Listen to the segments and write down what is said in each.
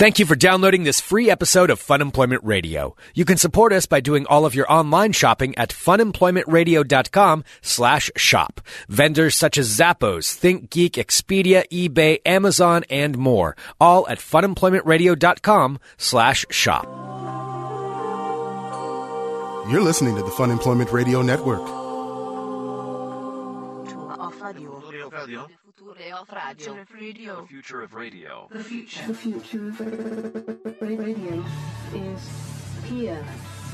Thank you for downloading this free episode of Fun Employment Radio. You can support us by doing all of your online shopping at funemploymentradio.com slash shop. Vendors such as Zappos, ThinkGeek, Expedia, eBay, Amazon, and more. All at funemploymentradio.com slash shop. You're listening to the Fun Employment Radio Network. Radio. The future of radio. The future of radio is here.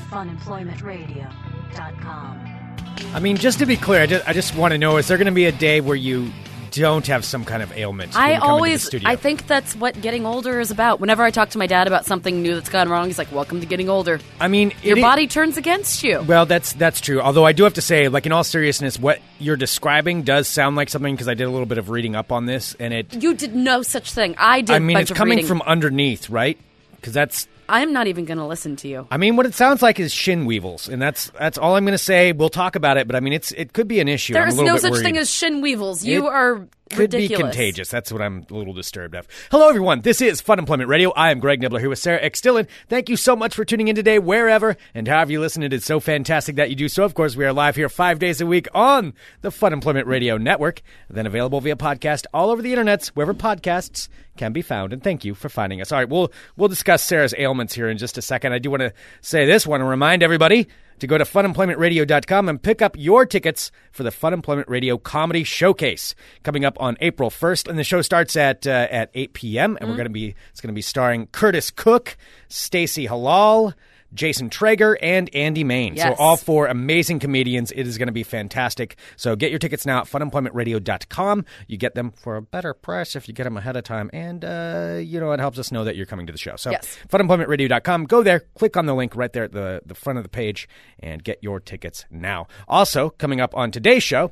Funemploymentradio.com. I mean, just to be clear, I just, I just want to know, is there going to be a day where you don't have some kind of ailment? I come into the always? I think that's what getting older is about. Whenever I talk to my dad about something new that's gone wrong, he's like, "Welcome to getting older." I mean, Your body turns against you. Well, that's that's true. Although I do have to say, like in all seriousness, what you're describing does sound like something because I did a little bit of reading up on this, and it. You did no such thing. I did. I mean, it's coming reading. from underneath, right? Because that's. I'm not even going to listen to you. I mean, what it sounds like is shin weevils, and that's that's all I'm going to say. We'll talk about it, but I mean, it's it could be an issue. There is no such worried. thing as shin weevils. You It are could ridiculous. be contagious. That's what I'm a little disturbed of. Hello, everyone. This is Fun Employment Radio. I am Greg Nibler here with Sarah X. Dillon. Thank you so much for tuning in today, wherever and however you listen. It is so fantastic that you do so. Of course, we are live here five days a week on the Fun Employment Radio Network, then available via podcast all over the internets, wherever podcasts can be found. And thank you for finding us. All right, we'll we'll discuss Sarah's ailments here in just a second. I do want to say this. Want to remind everybody to go to funemploymentradio.com and pick up your tickets for the Fun Employment Radio Comedy Showcase coming up on April 1st. And the show starts at uh, at 8 p.m. and we're going to be it's going to be starring Curtis Cook, Stacy Halal, Jason Traeger, and Andy Main. So all four amazing comedians. It is going to be fantastic. So get your tickets now at funemploymentradio.com. You get them for a better price if you get them ahead of time. And, uh, you know, it helps us know that you're coming to the show. So Yes. funemploymentradio.com. Go there, click on the link right there at the, the front of the page, and get your tickets now. Also, coming up on today's show,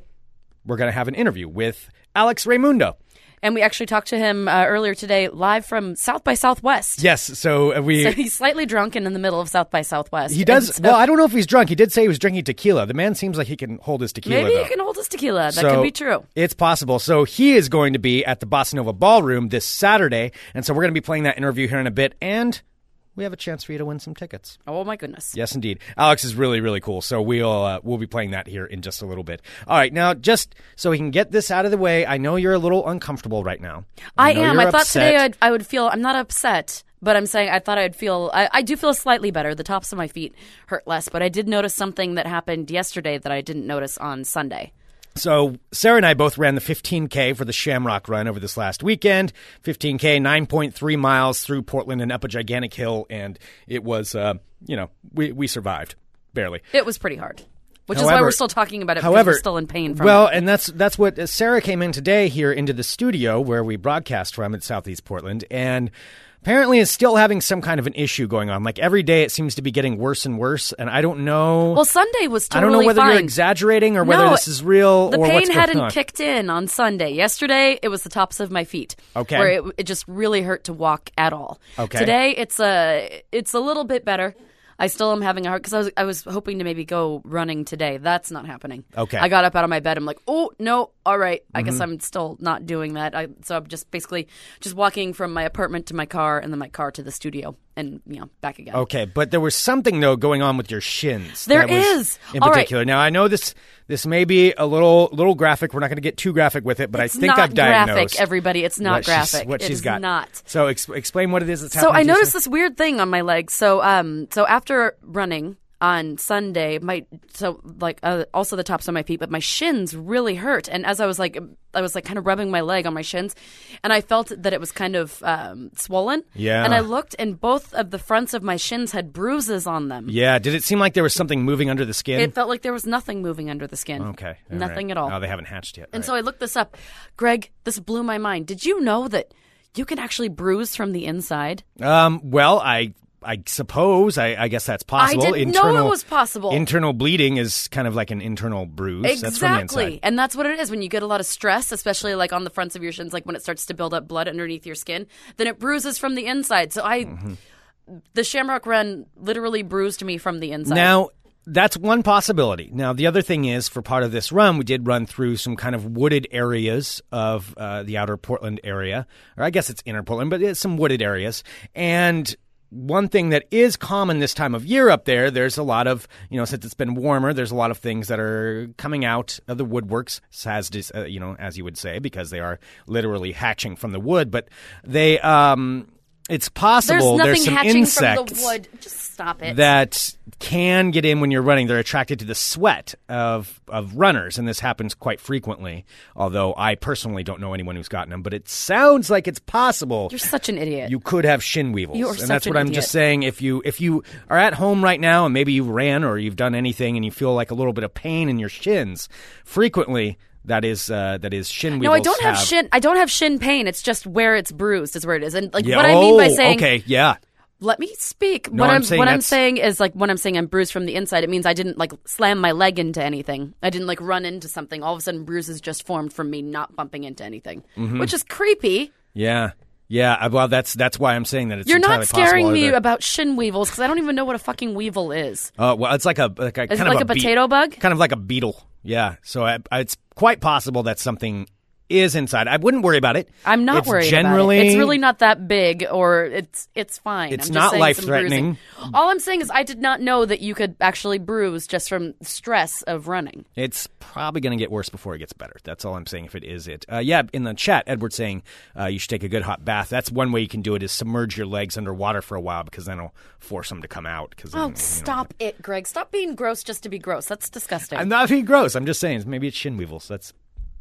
we're going to have an interview with Alex Reymundo. And we actually talked to him uh, earlier today, live from South by Southwest. Yes, so uh, we. So he's slightly drunk and in the middle of South by Southwest. he does. So well, I don't know if he's drunk. He did say he was drinking tequila. The man seems like he can hold his tequila. maybe though. he can hold his tequila. That So, could be true. It's possible. So he is going to be at the Bossa Nova Ballroom this Saturday, and so we're going to be playing that interview here in a bit, and we have a chance for you to win some tickets. Oh my goodness. Yes, indeed. Alex is really, really cool. So we'll uh, we'll be playing that here in just a little bit. All right, now just so we can get this out of the way, I know you're a little uncomfortable right now. I, know am. I thought upset. today I'd, I would feel. I'm not upset, but I'm saying I thought I'd feel. I, I do feel slightly better. The tops of my feet hurt less, but I did notice something that happened yesterday that I didn't notice on Sunday. So Sarah and I both ran the 15K for the Shamrock Run over this last weekend. 15K, 9.3 miles through Portland and up a gigantic hill, and it was, uh, you know, we we survived barely. It was pretty hard, which is why we're still talking about it. However, because we're still in pain from well, it. and that's that's what uh, Sarah came in today here into the studio where we broadcast from at Southeast Portland, and apparently is still having some kind of an issue going on. Like every day, it seems to be getting worse and worse, and I don't know. Well, Sunday was I don't know whether fine. you're exaggerating or whether No, this is real The or pain what's hadn't on. kicked in on Sunday. Yesterday, it was the tops of my feet. Okay. Where it, it just really hurt to walk at all. Okay. Today, it's a it's a little bit better. I still am having a hard because I was I was hoping to maybe go running today. That's not happening. Okay. I got up out of my bed. I'm like, oh no, all right. I Mm-hmm. guess I'm still not doing that. I, so I'm just basically just walking from my apartment to my car and then my car to the studio and you know back again. Okay, but there was something though going on with your shins. There is in All right. particular. Now I know this this may be a little little graphic. We're not going to get too graphic with it, but It's I think I've diagnosed graphic. Everybody, it's not what she's- graphic. what It she's got. not. So ex- explain what it is that's So happening. So I noticed this weird thing on my leg. So um, so after running on Sunday, my so like uh, also the tops of my feet, but my shins really hurt. And as I was like, I was like kind of rubbing my leg on my shins, and I felt that it was kind of um, swollen. Yeah. And I looked, and both of the fronts of my shins had bruises on them. Yeah. Did it seem like there was something moving under the skin? It felt like there was nothing moving under the skin. okay. all Nothing right. at all. Oh, they haven't hatched yet. And right. so I looked this up. Greg, this blew my mind. Did you know that you can actually bruise from the inside? um, well, I I suppose I, I guess that's possible. I didn't know it internal, was possible. Internal bleeding is kind of like an internal bruise. That's Exactly. inside. And that's what it is when you get a lot of stress, especially like on the fronts of your shins, like when it starts to build up blood underneath your skin, then it bruises from the inside. So I, Mm-hmm. the Shamrock Run literally bruised me from the inside. Now, that's one possibility. Now, the other thing is, for part of this run, we did run through some kind of wooded areas of uh, the outer Portland area, or I guess it's inner Portland, but it's some wooded areas. And one thing that is common this time of year up there, there's a lot of, you know, since it's been warmer, there's a lot of things that are coming out of the woodworks, as uh, you know, as you would say, because they are literally hatching from the wood. But they, um, it's possible There's nothing some hatching insects from the wood. Just stop it. that can get in when you're running. They're attracted to the sweat of of runners, and this happens quite frequently. Although I personally don't know anyone who's gotten them, but it sounds like it's possible. You're such an idiot. you could have shin weevils, You are and such that's an what I'm idiot. just saying. If you if you are at home right now and maybe you ran or you've done anything and you feel like a little bit of pain in your shins, frequently that is uh, that is shin weevils. no, I don't have, shin. I don't have shin pain. It's just where it's bruised is where it is. And like Yeah, what I mean by oh, saying, okay, yeah, let me speak. No, what I'm I'm, saying what I'm saying is like when I'm saying I'm bruised from the inside, it means I didn't like slam my leg into anything. I didn't like run into something. All of a sudden, bruises just formed from me not bumping into anything, Mm-hmm. which is creepy. yeah, yeah. uh, Well, that's that's why I'm saying that it's You're not scaring me that- about shin weevils because I don't even know what a fucking weevil is. Uh, well, it's like a like a Is kind it like of a bee- potato bug? kind of like a beetle. Yeah. So I, I- it's quite possible that something is inside. I wouldn't worry about it. I'm not It's worried generally, about it. It's really not that big, or it's it's fine. It's I'm just not life-threatening. All I'm saying is I did not know that you could actually bruise just from stress of running. It's probably going to get worse before it gets better. That's all I'm saying. If it is it, uh, yeah. In the chat, Edward saying uh, you should take a good hot bath. That's one way you can do it is submerge your legs under water for a while because then it'll force them to come out. Because Oh, stop it, Greg! Stop being gross just to be gross. That's disgusting. I'm not being gross. I'm just saying maybe it's shin weevils. That's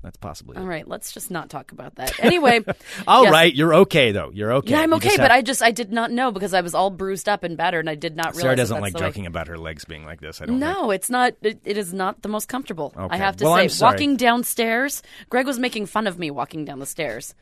that's possibly. it. All right, let's just not talk about that. Anyway, All yes. right, you're okay though. You're okay. Yeah, I'm You okay, just but have- I just I did not know because I was all bruised up and battered, and I did not realize. Sarah doesn't that's like the way- joking about her legs being like this. I don't. think. No, it's not. It, it is not the most comfortable. Okay. I have to Well, say, walking downstairs. Greg was making fun of me walking down the stairs.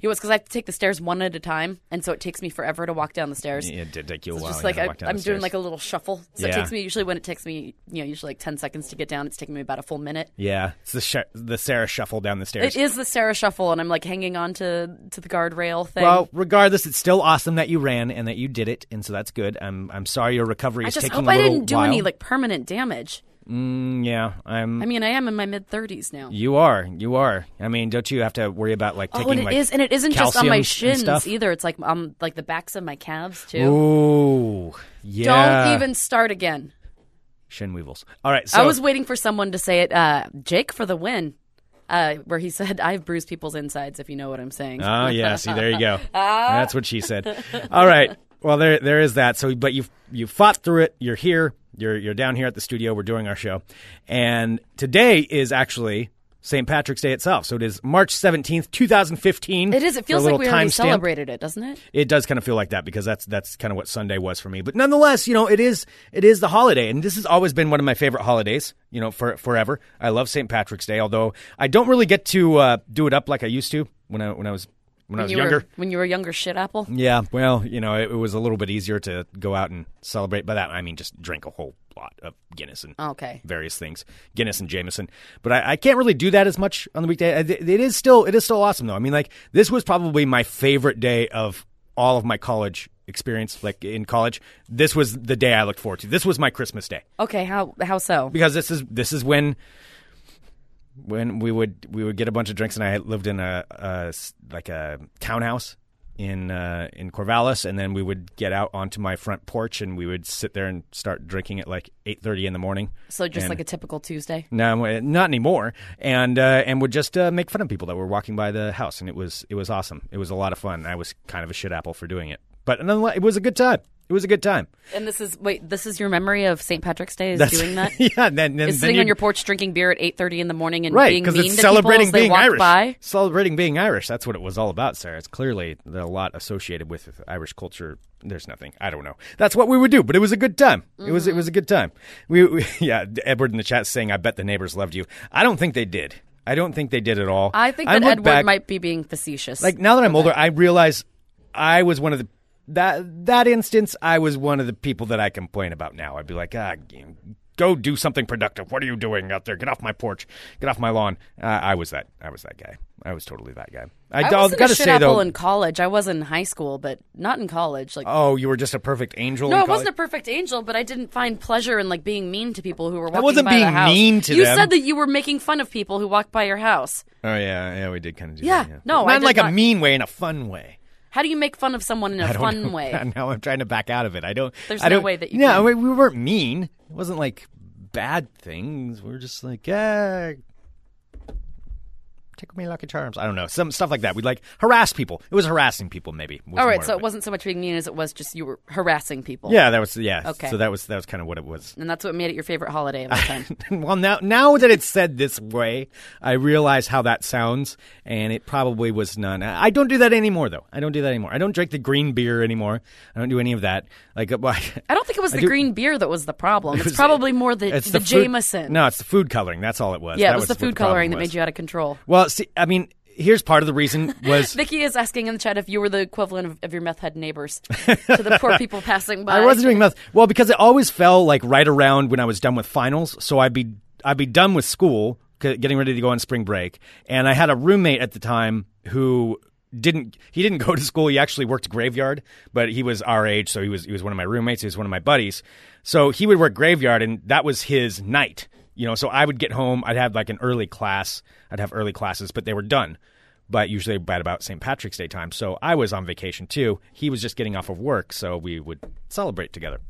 He was because I have to take the stairs one at a time, and so it takes me forever to walk down the stairs. Yeah, It did take you a It's while. just like I, the doing stairs. like a little shuffle. So it takes me usually when it takes me, you know, usually like ten seconds to get down. It's taking me about a full minute. Yeah, it's the sh- the Sarah shuffle down the stairs. It is the Sarah shuffle, and I'm like hanging on to to the guardrail thing. Well, regardless, it's still awesome that you ran and that you did it, and so that's good. I'm I'm sorry your recovery I is just taking hope a I little I didn't do while. any like permanent damage. Mm, yeah, I'm. I mean, I am in my mid 30s now. you are, you are. I mean, don't you have to worry about like taking Oh, and it like is, and it isn't just on my shins either. It's like um, like the backs of my calves too. Ooh, yeah. Don't even start again. shin weevils. All right, so I was waiting for someone to say it. Uh, Jake for the win, uh, where he said, "I've bruised people's insides." If you know what I'm saying. Oh yeah, see there you go. Ah. That's what she said. All right. Well, there there is that. So, but you you fought through it. You're here. You're you're down here at the studio. We're doing our show, and today is actually St. Patrick's Day itself. So it is March seventeenth, two thousand fifteen. It is. It feels like we already celebrated it, doesn't it? It does kind of feel like that because that's that's kind of what Sunday was for me. But nonetheless, you know, it is it is the holiday, and this has always been one of my favorite holidays. You know, for forever. I love St. Patrick's Day, although I don't really get to uh, do it up like I used to when I when I was when, I was you younger. were when you were younger shit apple. Yeah, well, you know, it, it was a little bit easier to go out and celebrate. By that, I mean just drink a whole lot of Guinness and Okay. various things, Guinness and Jameson. But I, I can't really do that as much on the weekday. I- It is still it is still awesome though. I mean, like this was probably my favorite day of all of my college experience. Like in college, this was the day I looked forward to. This was my Christmas day Okay, how how so? because this is this is when when we would we would get a bunch of drinks and I lived in a, a like a townhouse in uh, in Corvallis and then we would get out onto my front porch and we would sit there and start drinking at like eight thirty in the morning. So just And- like a typical Tuesday. no, uh, not anymore. And uh, and would just uh, make fun of people that were walking by the house, and it was it was awesome. It was a lot of fun. I was kind of a shit apple for doing it, but nonetheless, it was a good time. It was a good time. And this is wait, this is your memory of St. Patrick's Day is That's- doing that? yeah. Then, then, Is sitting on your porch drinking beer at eight thirty in the morning and right being because mean it's to celebrating people as they being walk Irish. by. Celebrating being Irish. That's what it was all about, Sarah. It's clearly a lot associated with Irish culture. There's nothing. I don't know. That's what we would do, but it was a good time. It was it was a good time. We, we yeah. Edward in the chat saying, "I bet the neighbors loved you." I don't think they did. I don't think they did at all. I think I that Edward back- might be being facetious. like now that I'm older, I realize I was one of the that that instance. I was one of the people that I complain about now. I'd be like, ah, go do something productive. What are you doing out there? Get off my porch. Get off my lawn. Uh, I was that. I was that guy. I was totally that guy. I, I wasn't gotta a shit say apple though. in college. I was in high school, but not in college. Like, oh, you were just a perfect angel. no, I wasn't a perfect angel, but I didn't find pleasure in like being mean to people who were walking by my house. I wasn't by being the house. mean to you them. You said that you were making fun of people who walked by your house. Oh yeah, yeah, we did kind of do Yeah, that. Yeah, no, not in like a mean way, in a fun way. How do you make fun of someone in a fun know. way? now I'm trying to back out of it. I don't. There's I no don't- way that you Yeah, can. we, we weren't mean. It wasn't like bad things. We were just like, yeah, tickle me lucky charms. I don't know, some stuff like that. We'd like harass people. It was harassing people, maybe. All right, so of it wasn't so much being mean as it was just you were harassing people. Yeah, that was yeah. Okay. So that was that was kind of what it was. And that's what made it your favorite holiday of all time. well, now now that it's said this way, I realize how that sounds, and it probably was none. I don't do that anymore, though. I don't do that anymore. I don't drink the green beer anymore. I don't do any of that. Like, I don't think it was I the do- green beer that was the problem. It's was- probably more the, it's the, food- Jameson. No, it's the food coloring. That's all it was. yeah, That it was the food coloring that made you out of control. Well, see, I mean, here's part of the reason was Vicky is asking in the chat if you were the equivalent of, of your meth head neighbors to the poor people passing by. I wasn't doing meth. Well, because it always fell like right around when I was done with finals, so I'd be I'd be done with school, c- getting ready to go on spring break, and I had a roommate at the time who didn't he didn't go to school. He actually worked graveyard, but he was our age, so he was he was one of my roommates. He was one of my buddies. So he would work graveyard, and that was his night. You know, so I would get home. I'd have like an early class. I'd have early classes, but they were done but usually at about St. Patrick's Day time. So I was on vacation too. He was just getting off of work, so we would celebrate together.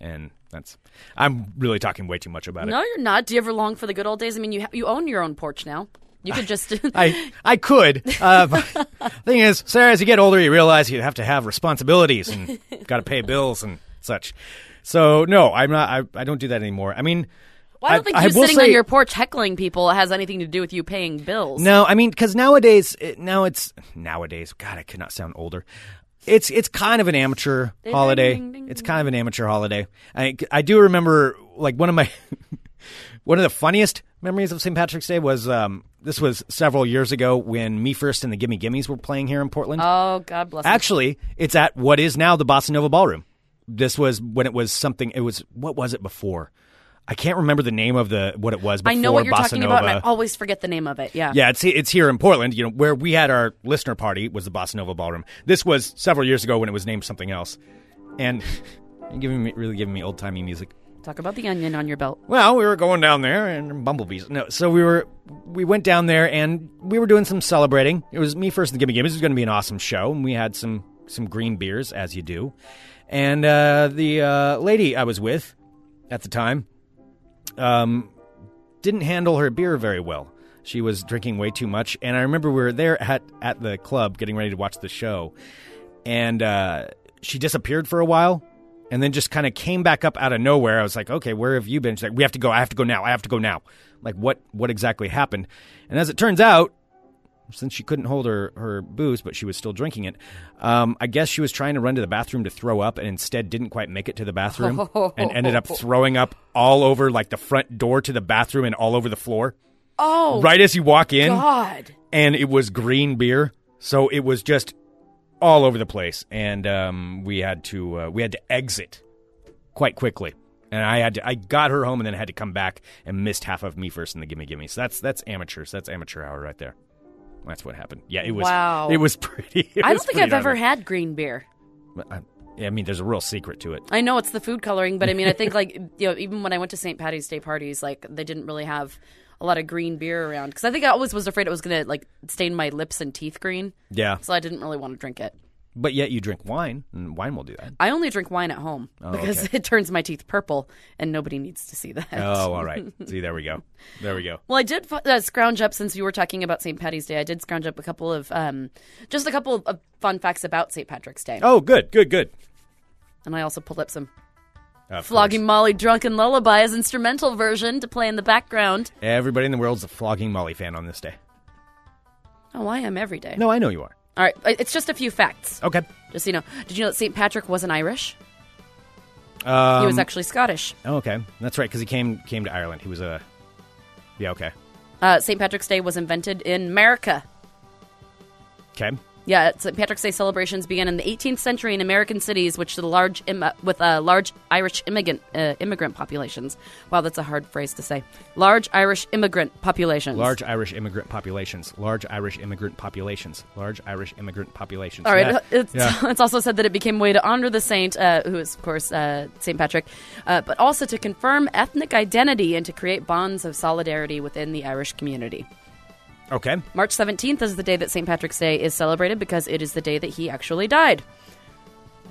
And that's I'm really talking way too much about it. No, you're not. Do you ever long for the good old days? I mean, you ha- you own your own porch now. You could just. I I could. Uh, thing is, Sarah, as you get older, you realize you have to have responsibilities and got to pay bills and such. So no, I'm not. I, I don't do that anymore. I mean, Well, I don't think I you will sitting on your porch heckling people has anything to do with you paying bills. No, I mean because nowadays, it, now it's nowadays. God, I could not sound older. It's it's kind of an amateur Ding, holiday. ding, ding, It's kind of an amateur holiday. I I do remember like one of my one of the funniest memories of St. Patrick's Day was um this was several years ago when Me First and the Gimme Gimmes were playing here in Portland. Oh, God bless. Actually, it's at what is now the Bossa Nova Ballroom. This was when it was something. It was what was it before? I can't remember the name of the what it was. Before I know what you're Bossa talking Nova. about, and I always forget the name of it. Yeah. Yeah, it's it's here in Portland. You know where we had our listener party was the Bossa Nova Ballroom. This was several years ago when it was named something else, and you're giving me really giving me old timey music. Talk about the onion on your belt. Well, we were going down there and bumblebees. No, so we were we went down there and we were doing some celebrating. It was me first and Gimme Gimmes. It was going to be an awesome show, and we had some some green beers as you do. And uh, the uh, lady I was with at the time um, didn't handle her beer very well. She was drinking way too much, and I remember we were there at at the club getting ready to watch the show, and uh, she disappeared for a while, and then just kind of came back up out of nowhere. I was like, "Okay, where have you been?" She's like, "We have to go. I have to go now. I have to go now." I'm like, what? What exactly happened? And as it turns out, since she couldn't hold her, her booze, but she was still drinking it, um, I guess she was trying to run to the bathroom to throw up and instead didn't quite make it to the bathroom and ended up throwing up all over like the front door to the bathroom and all over the floor. Oh, right as you walk in, God. and it was green beer, so it was just all over the place, and um, we had to uh, we had to exit quite quickly. And I had to, I got her home and then had to come back and missed half of me first in the gimme gimme. So that's that's amateurs. That's amateur hour right there. That's what happened. Yeah, it was. Wow. It was pretty. it I don't think I've ever had green beer. I, uh, I mean, there's a real secret to it. I know it's the food coloring, but I mean, I think like you know, even when I went to St. Patty's Day parties, like they didn't really have a lot of green beer around because I think I always was afraid it was gonna like stain my lips and teeth green, Yeah, so I didn't really want to drink it. But yet you drink wine, and wine will do that. I only drink wine at home because Oh, okay. it turns my teeth purple, and nobody needs to see that. Oh, all right. See, there we go. There we go. Well, I did uh, scrounge up since you were talking about St. Patty's Day. I did scrounge up a couple of um, just a couple of fun facts about St. Patrick's Day, Oh, good, good, good. and I also pulled up some Of flogging course. Molly drunken lullaby as instrumental version to play in the background. Everybody in the world's a flogging Molly fan on this day. Oh, I am every day. No, I know you are. All right, it's just a few facts. Okay. Just so you know, did you know that St. Patrick wasn't Irish? Um, he was actually Scottish. Oh, okay. That's right, because he came came to Ireland. He was a. Yeah. Okay. Uh, St. Patrick's Day was invented in America. Okay. Yeah, St. Patrick's Day celebrations began in the 18th century in American cities, which the large Im- with uh, large Irish immigrant uh, immigrant populations. Wow, that's a hard phrase to say. Large Irish immigrant populations. Large Irish immigrant populations. Large Irish immigrant populations. Large Irish immigrant populations. All right. Yeah. It's, Yeah. it's also said that it became a way to honor the saint, uh, who is, of course, uh, St. Patrick, uh, but also to confirm ethnic identity and to create bonds of solidarity within the Irish community. Okay. March 17th is the day that St. Patrick's Day is celebrated because it is the day that he actually died.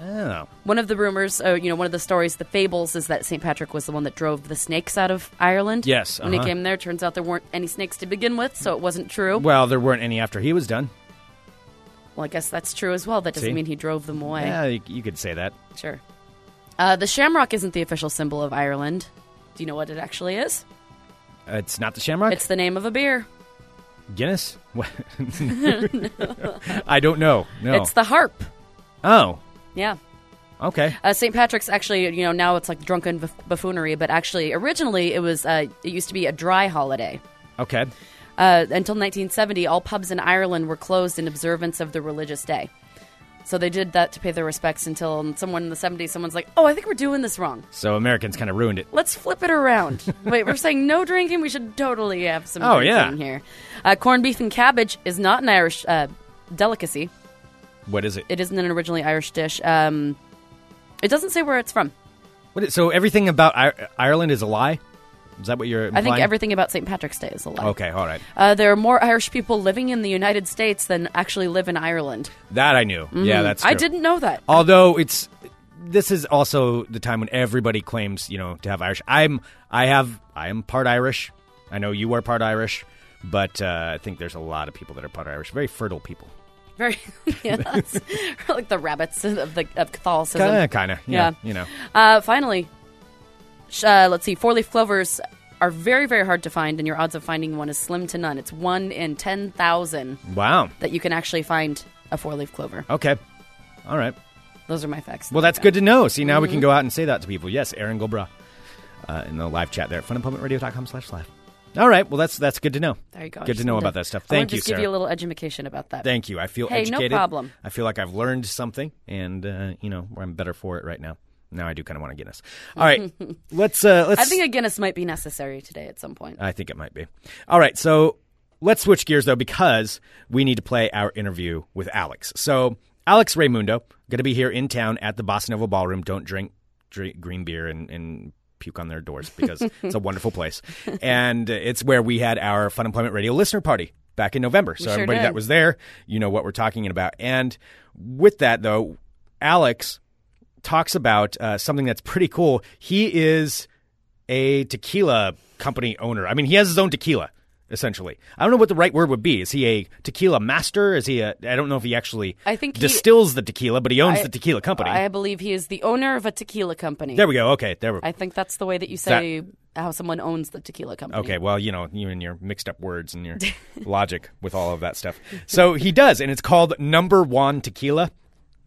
Oh. One of the rumors, uh, you know, one of the stories, the fables, is that St. Patrick was the one that drove the snakes out of Ireland. Yes, When he uh-huh. came there, turns out there weren't any snakes to begin with, so it wasn't true. Well, there weren't any after he was done. Well, I guess that's true as well. That doesn't See? mean he drove them away. Yeah, you, you could say that. Sure. Uh, the shamrock isn't the official symbol of Ireland. Do you know what it actually is? Uh, it's not the Shamrock. It's the name of a beer. Guinness. What? I don't know. No. It's the harp. oh. Yeah. Okay. Uh, St. Patrick's actually, you know, now it's like drunken buffoonery, but actually, originally it was, uh, it used to be a dry holiday. Okay. Uh, until 1970, all pubs in Ireland were closed in observance of the religious day. So they did that to pay their respects until someone in the 70s, someone's like, oh, I think we're doing this wrong. So Americans kind of ruined it. Let's flip it around. Wait, we're saying no drinking. We should totally have some Oh, drinking yeah. here. Uh, corned beef and cabbage is not an Irish uh, delicacy. What is it? It isn't an originally Irish dish. Um, it doesn't say where it's from. What is, so everything about I- Ireland is a lie? Is that what you're I think everything about St. Patrick's Day is a lie. Okay, all right. Uh, there are more Irish people living in the United States than actually live in Ireland. That I knew. Yeah, that's true. Mm-hmm. I didn't know that. Although it's this is also the time when everybody claims, you know, to have Irish. I'm I have I am part Irish. I know you are part Irish, but uh, I think there's a lot of people that are part Irish. Very fertile people. Very, yeah, like the rabbits of the of Catholicism. Kind of. Yeah, Yeah. you know. Uh, finally, uh, let's see. Four leaf clovers are very, very hard to find, and your odds of finding one is slim to none. It's one in 10,000 Wow. that you can actually find a four leaf clover. Okay. All right. Those are my facts. Well, that's good to know. See, now we Mm-hmm. can go out and say that to people. Yes, Aaron Gobra uh, in the live chat there at funemploymentradio.com slash live. All right. Well, that's that's good to know. There you go. Good to know about that stuff. Thank you, just give you a little education about that. Thank you. I feel Hey, no problem. I feel like I've learned something, and uh, you know, I'm better for it right now. Now I do kind of want a Guinness. All right, let's uh, let's. I think a Guinness might be necessary today at some point. I think it might be. All right, so let's switch gears though because we need to play our interview with Alex. So Alex Reymundo going to be here in town at the Bossa Nova Ballroom. Don't drink, drink green beer and, and puke on their doors because it's a wonderful place, and it's where we had our Fun Employment Radio listener party back in November. So sure everybody did. that was there, you know what we're talking about. And with that though, Alex talks about uh, something that's pretty cool. He is a tequila company owner. I mean, he has his own tequila, essentially. I don't know what the right word would be. Is he a tequila master? Is he a? I don't know if he actually I think he- distills the tequila, but he owns I- the tequila company. I believe he is the owner of a tequila company. there we go. Okay, there we go. I think that's the way that you say how someone owns the tequila company. Okay, well, you know, you and your mixed up words and your logic with all of that stuff. So he does, and it's called Number One Tequila.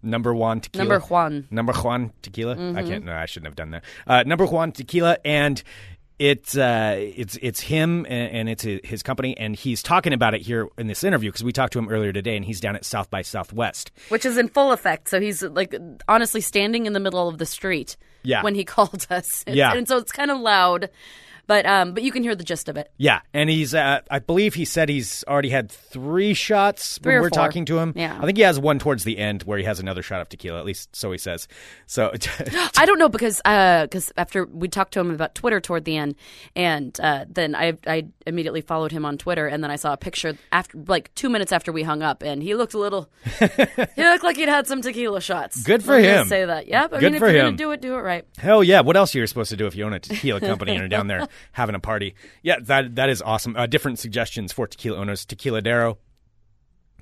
Number One Tequila. Number Juan. Number Juan Tequila. Mm-hmm. I can't. No, I shouldn't have done that. Uh, Number Juan Tequila, and it's uh, it's it's him and, and it's his company, and he's talking about it here in this interview because we talked to him earlier today, and he's down at South by Southwest. Which is in full effect. So he's like honestly standing in the middle of the street Yeah. when he called us. It's- Yeah. And so it's kind of loud, but um, but you can hear the gist of it. Yeah, and he's uh, I believe he said he's already had three shots Three when we're four. talking to him. Yeah. I think he has one towards the end where he has another shot of tequila. At least so he says. So I don't know because because after we talked to him about Twitter toward the end, and uh, then I I immediately followed him on Twitter, and then I saw a picture after like two minutes after we hung up, and he looked a little he looked like he'd had some tequila shots. Good for Let me just him. Say that, yeah. I Good mean, if for you're him. gonna do it, do it right. Hell yeah! What else are you supposed to do if you own a tequila company and are down there having a party? Yeah, that that is awesome. Uh, different suggestions for tequila owners: Tequila Dero,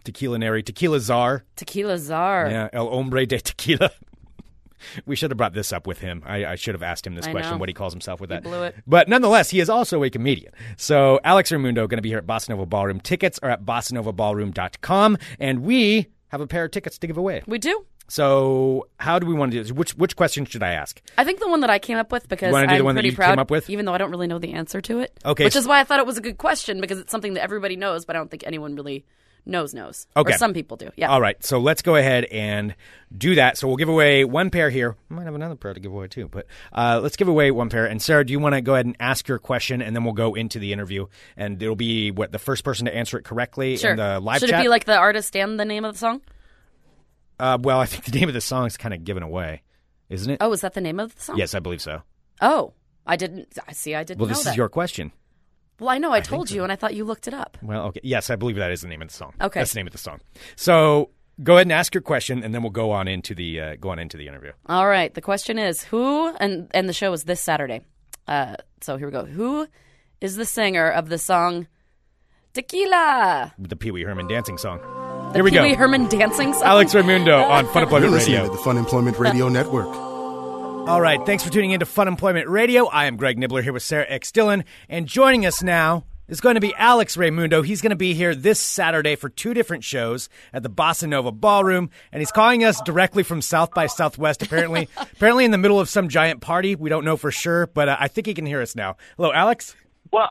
Tequila Neri, Tequila Czar, Tequila czar. yeah, El Hombre de Tequila. we should have brought this up with him. I, I should have asked him this I question: know. what he calls himself with that. blew it. But nonetheless, he is also a comedian. So Alex Reymundo going to be here at Bossa Nova Ballroom. Tickets are at bossanovaballroom.com, and we have a pair of tickets to give away. We do. So how do we want to do this? Which which question should I ask? I think the one that I came up with because I'm the one that pretty you proud, came up with? even though I don't really know the answer to it. Okay, which is why I thought it was a good question because it's something that everybody knows, but I don't think anyone really knows knows. Okay. Or some people do. Yeah. All right, so let's go ahead and do that. So we'll give away one pair here. We might have another pair to give away too, but uh, let's give away one pair. And Sarah, do you want to go ahead and ask your question, and then we'll go into the interview, and it'll be what the first person to answer it correctly Sure. in the live Should chat. it be like the artist and the name of the song? Uh, well, I think the name of the song is kind of given away, isn't it? Oh, is that the name of the song? Yes, I believe so. Oh, I didn't. I see. I didn't Well, this that. is your question. Well, I know. I, told you, and I thought you looked it up. Well, okay. Yes, I believe that is the name of the song. Okay. that's the name of the song. So go ahead and ask your question, and then we'll go on into the uh, go on into the interview. All right. The question is who, and and the show is this Saturday. Uh, so here we go. Who is the singer of the song Tequila? The Pee Wee Herman dancing song. The Here we Pee go. Wee Herman dancing song. Alex Reymundo on Fun You're Employment listening Radio. to the Fun Employment Radio Network. All right, thanks for tuning in to Fun Employment Radio. I am Greg Nibler here with Sarah X. Dillon, and joining us now is going to be Alex Reymundo. He's going to be here this Saturday for two different shows at the Bossa Nova Ballroom, and he's calling us directly from South by Southwest. Apparently, apparently in the middle of some giant party. We don't know for sure, but uh, I think he can hear us now. Hello, Alex. Well,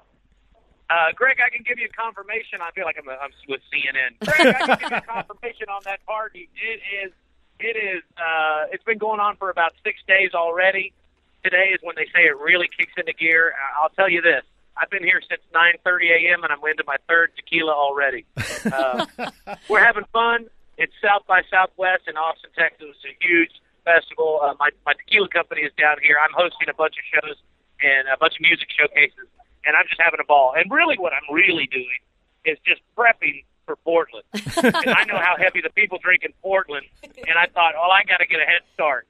uh, Greg, I can give you confirmation. I feel like I'm, I'm with CNN. Greg, I can give you confirmation on that party. It is, it is, uh, it's been going on for about six days already. Today is when they say it really kicks into gear. I- I'll tell you this. I've been here since 9:30 a.m. and I'm into my third tequila already. Uh, we're having fun. It's South by Southwest in Austin, Texas. It's a huge festival. Uh, my my tequila company is down here. I'm hosting a bunch of shows and a bunch of music showcases, and I'm just having a ball. And really, what I'm really doing is just prepping for Portland. and I know how heavy the people drink in Portland, and I thought, well, I got to get a head start.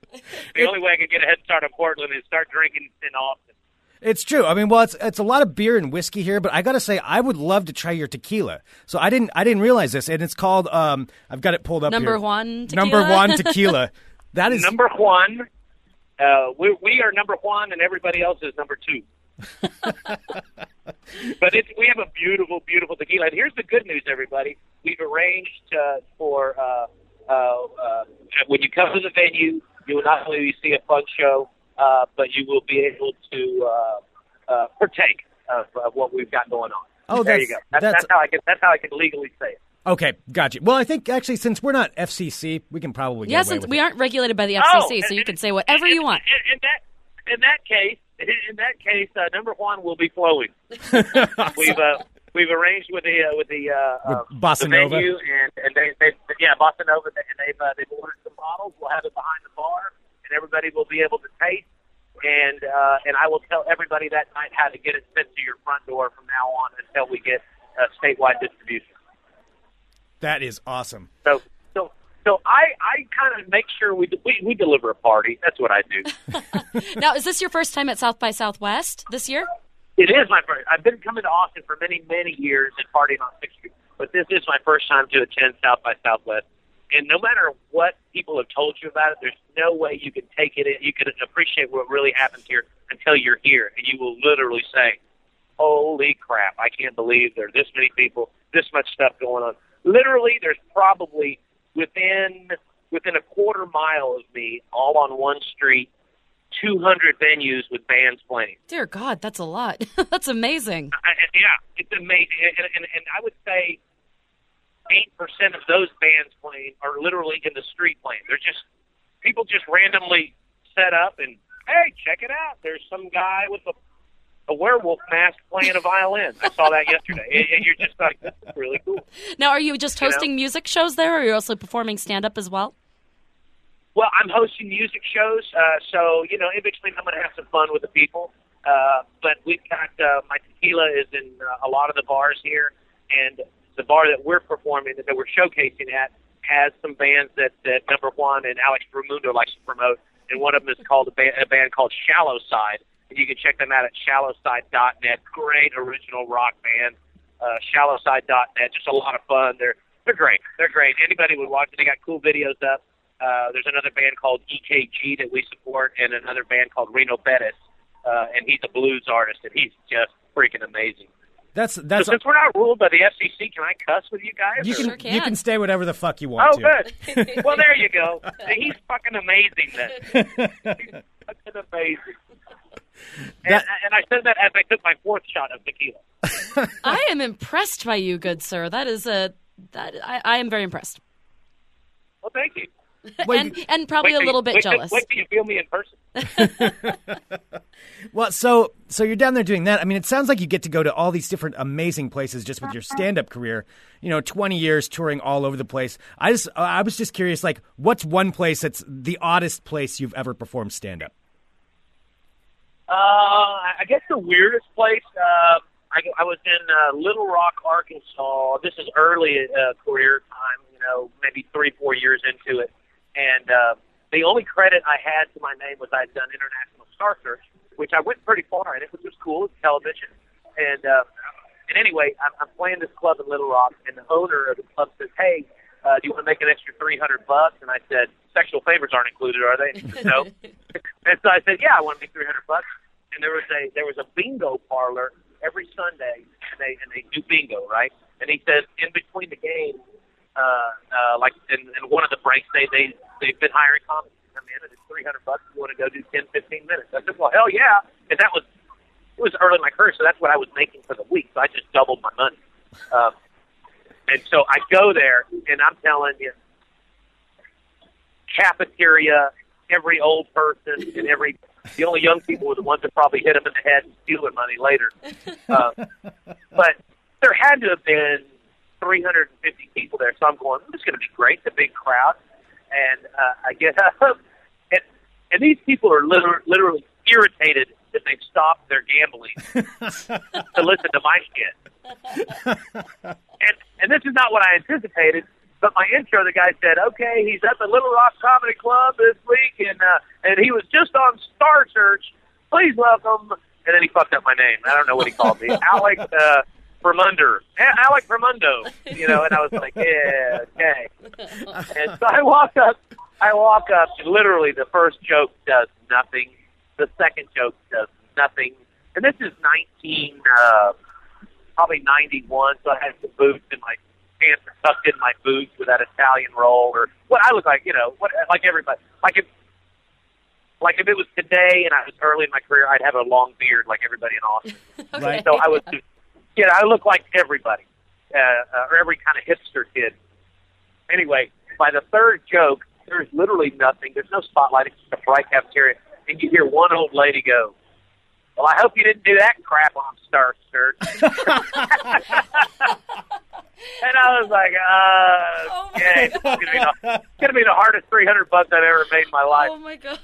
The only way I can get a head start in Portland is start drinking in Austin. It's true. I mean, well, it's it's a lot of beer and whiskey here, but I got to say, I would love to try your tequila. So I didn't I didn't realize this, and it's called um I've got it pulled up Number here. one tequila. Number one tequila. That is Number one, uh, we, we are number one, and everybody else is number two. but it's we have a beautiful, beautiful tequila. And here's the good news, everybody. We've arranged uh, for uh, uh, uh, when you come to the venue, you will not only see a fun show, uh, but you will be able to uh, uh, partake of, of what we've got going on. Oh, there you go. That's, that's- that's how I can. That's how I can legally say it. Okay, gotcha. Well, I think actually since we're not FCC, we can probably get Yeah, away since with we it. aren't regulated by the FCC, Oh, so you and- can say whatever in- you want. In, in that in that case, in that case, uh, number one will be flowing. we've uh, we've arranged with the uh, with the uh, uh, Bossa the Nova? venue, and and they, they yeah Bossa Nova, and they've uh, they've ordered some bottles. We'll have it behind the bar, and everybody will be able to taste. And uh, and I will tell everybody that night how to get it sent to your front door from now on until we get uh, statewide distribution. That is awesome. So so I I kind of make sure we, we we deliver a party. That's what I do. Now, is this your first time at South by Southwest this year? It is my first. I've been coming to Austin for many, many years and partying on Sixth Street, but this is my first time to attend South by Southwest. And no matter what people have told you about it, there's no way you can take it in. You can appreciate what really happens here until you're here, and you will literally say, "Holy crap! I can't believe there are this many people, this much stuff going on." Literally, there's probably within within a quarter mile of me, all on one street, 200 venues with bands playing. Dear God, that's a lot. that's amazing. I, yeah, it's amazing, and, and, and I would say eight percent of those bands playing are literally in the street playing. They're just people just randomly set up and hey, check it out. There's some guy with a a werewolf mask playing a violin. I saw that yesterday, and, you're just like, this is really cool. Now, are you just You know? hosting music shows there, or are you also performing stand up as well? Well, I'm hosting music shows, uh, so you know, in between, I'm going to have some fun with the people. Uh, but we've got uh, my tequila is in uh, a lot of the bars here, and the bar that we're performing that we're showcasing at has some bands that that number one and Alex Reymundo likes to promote, and one of them is called a band, a band called Shallow Side, and you can check them out at shallowside.net. Great original rock band, uh, shallowside.net. Just a lot of fun. They're they're great. They're great. Anybody would watch it. They got cool videos up. Uh, there's another band called EKG that we support, and another band called Reno Bettis, uh, and he's a blues artist, and he's just freaking amazing. That's So that's since we're not ruled by the FCC, can I cuss with you guys? you can, Sure can. you can stay whatever the fuck you want Oh, to. good. well, there you go. He's fucking amazing. Then he's fucking amazing. And, That- and I said that as I took my fourth shot of tequila. I am impressed by you, good sir. That is a that I, I am very impressed, Well, thank you. and and probably Wait a little bit wait jealous. Wait till you feel me in person. Well, so so you're down there doing that. I mean, it sounds like you get to go to all these different amazing places just with your uh-huh. stand-up career. You know, 20 years touring all over the place. I just I was just curious like what's one place that's the oddest place you've ever performed stand-up? Uh, I guess the weirdest place. Uh, I, I was in uh, Little Rock, Arkansas. This is early uh, career time. You know, maybe three, four years into it, and uh, the only credit I had to my name was I'd done international Star Search, which I went pretty far in. It was just cool. It's television, and uh, and anyway, I'm, I'm playing this club in Little Rock, and the owner of the club says, "Hey, uh, do you want to make an extra three hundred bucks?" And I said, "Sexual favors aren't included, are they?" no. and so I said, "Yeah, I want to make three hundred bucks." And there was a there was a bingo parlor every Sunday, and they and they do bingo, right? And he says in between the games, uh, uh, like in, in one of the breaks, they they they've been hiring comics to come in, and it's three hundred bucks. You want to go do ten, fifteen minutes? I said, well, hell yeah, and that was it was early in my career, so that's what I was making for the week. So I just doubled my money. Um, and so I go there, and I'm telling you, cafeteria, every old person, and every the only young people were the ones that probably hit them in the head and steal their money later. Uh, but there had to have been 350 people there, so I'm going, this is going to be great. The big crowd, and uh, I get up, and, and these people are literally, literally irritated that they've stopped their gambling to listen to my shit. and and this is not what I anticipated. But my intro, the guy said, "Okay, he's at the Little Rock Comedy Club this week, and uh, and he was just on Star Search. Please welcome." And then he fucked up my name. I don't know what he called me, Alec uh, Vermunder, Alec Vermundo. You know, and I was like, "Yeah, okay." And so I walk up. I walk up, and literally the first joke does nothing. The second joke does nothing. And this is 19, uh, probably 91, so I had some boots and my pants are tucked in my boots with that Italian roll, or what I look like, you know, what like everybody. Like if, like if it was today and I was early in my career, I'd have a long beard like everybody in Austin. Right. So I was, yeah, I look like everybody, uh, uh, or every kind of hipster kid. Anyway, by the third joke, there's literally nothing. There's no spotlight. It's just a bright cafeteria, and you hear one old lady go, "Well, I hope you didn't do that crap on Star Search." and I was like, Oh uh, "Okay, it's gonna, be the, it's gonna be the hardest 300 bucks I've ever made in my life." oh my god.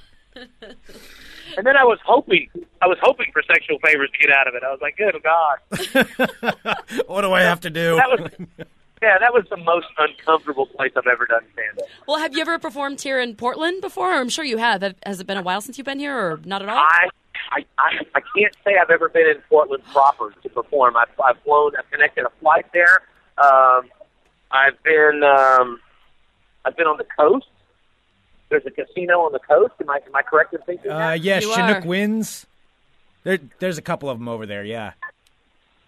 And then I was hoping, I was hoping for sexual favors to get out of it. I was like, "Good God." what do I have to do? That was, yeah, that was the most uncomfortable place I've ever done stand up. Well, have you ever performed here in Portland before? I'm sure you have. Have- Has it been a while since you've been here, or not at all? I, I, I, I can't say I've ever been in Portland proper to perform. I've, I've flown, I've connected a flight there. Um, I've been, um, I've been on the coast. There's a casino on the coast. Am I, am I correct in thinking Uh, that? yeah, You Chinook are. Winds. There, there's a couple of them over there. Yeah.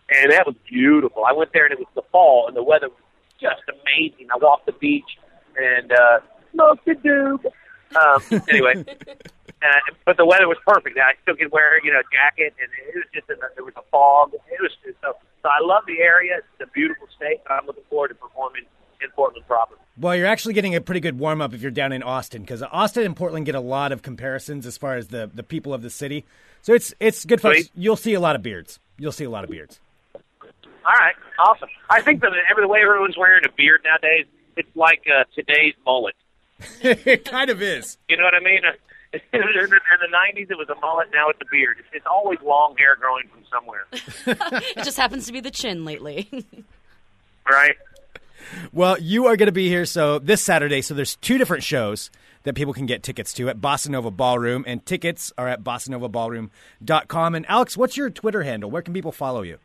and that was beautiful. I went there and it was the fall, and the weather was just amazing. I walked the beach and uh, smoked a doob. Um, anyway, uh, but the weather was perfect. I still could wear you know a jacket, and it was just in the, there was a fog. It was just so. So I love the area. It's a beautiful state. I'm looking forward to performing in Portland proper. Well, you're actually getting a pretty good warm up if you're down in Austin because Austin and Portland get a lot of comparisons as far as the, the people of the city. So it's it's good fun. You'll see a lot of beards. You'll see a lot of beards. All right, awesome. I think that every the way everyone's wearing a beard nowadays, it's like uh, today's mullet. it kind of is. You know what I mean? In the, '90s, it was a mullet. Now it's a beard. It's, it's always long hair growing from somewhere, It just happens to be the chin lately. right? Well, you are going to be here so this Saturday. So there's two different shows that people can get tickets to at Bossa Nova Ballroom, and tickets are at bossanovaballroom.com. And Alex, what's your Twitter handle? Where can people follow you?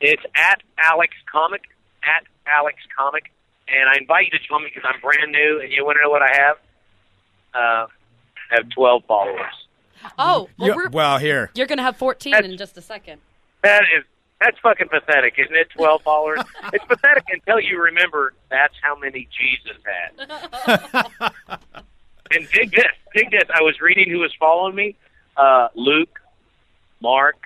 It's at Alex Comic, at Alex Comic, and I invite you to join me because I'm brand new, and you want to know what I have? Uh, I have 12 followers. oh, well, You- we're, well, here. you're going to have 14 That's- in just a second. That is that's fucking pathetic, isn't it? 12 followers. it's pathetic until you remember that's how many Jesus had. and dig this, dig this. I was reading who was following me: uh, Luke, Mark,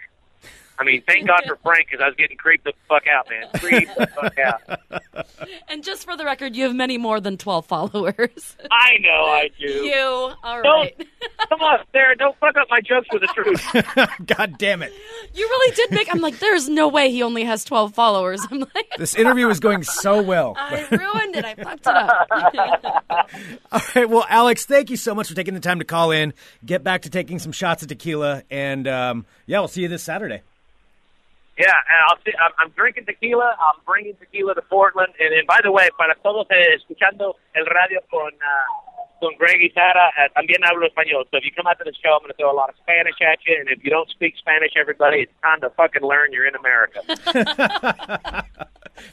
I mean, thank God for Frank because I was getting creeped the fuck out, man. Creeped the fuck out. And just for the record, you have many more than 12 followers. I know I do. you. All Don't come on, Sarah. Don't fuck up my jokes with the truth. God damn it. You really did make. I'm like, there's no way he only has 12 followers. I'm like, This interview is going so well. I ruined it. I fucked it up. All right. Well, Alex, thank you so much for taking the time to call in, get back to taking some shots of tequila, and um, yeah, we'll see you this Saturday. Yeah, and I'll see, I'm, I'm drinking tequila. I'm bringing tequila to Portland. And, and by the way, para todos eh, escuchando el radio con uh, con Greg y Sara, uh, también hablo español. So if you come out to the show, I'm going to throw a lot of Spanish at you. And if you don't speak Spanish, everybody, it's time to fucking learn. You're in America.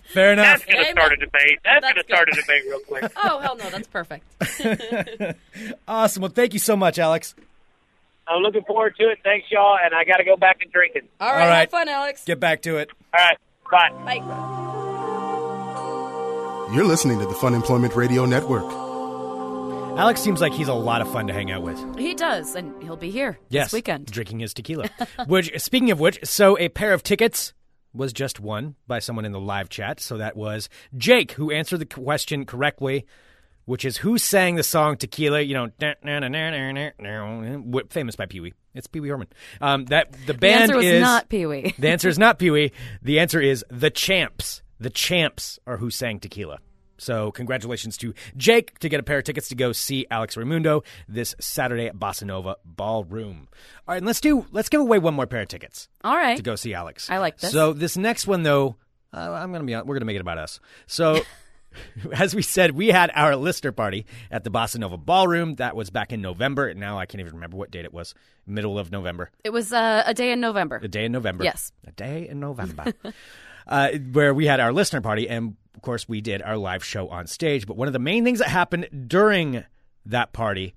Fair enough. That's going to start a debate. That's, That's going to start a debate real quick. Oh, hell no. That's perfect. Awesome. Well, thank you so much, Alex. I'm looking forward to it. Thanks, y'all. And I got to go back and drinking. All right. All right. Have fun, Alex. Get back to it. All right. Bye. Bye. You're listening to the Fun Employment Radio Network. Alex seems like he's a lot of fun to hang out with. He does, and he'll be here Yes, this weekend. drinking his tequila. which, speaking of which, so a pair of tickets was just won by someone in the live chat. So that was Jake, who answered the question correctly, which is who sang the song Tequila, you know, famous by Pee Wee. It's Pee Wee Herman. Um, that the band the is not Pee Wee. the answer is not Pee Wee. The answer is the Champs. The Champs are who sang Tequila. So congratulations to Jake to get a pair of tickets to go see Alex Reymundo this Saturday at Bossanova Ballroom. All right, and let's do let's give away one more pair of tickets. All right, to go see Alex. I like this. So this next one though, uh, I'm gonna be on, we're gonna make it about us. So As we said, we had our listener party at the Bossanova Ballroom. That was back in November. And now I can't even remember what date it was. Middle of November. It was uh, a day in November. A day in November. Yes. A day in November. uh, where we had our listener party, and of course, we did our live show on stage. But one of the main things that happened during that party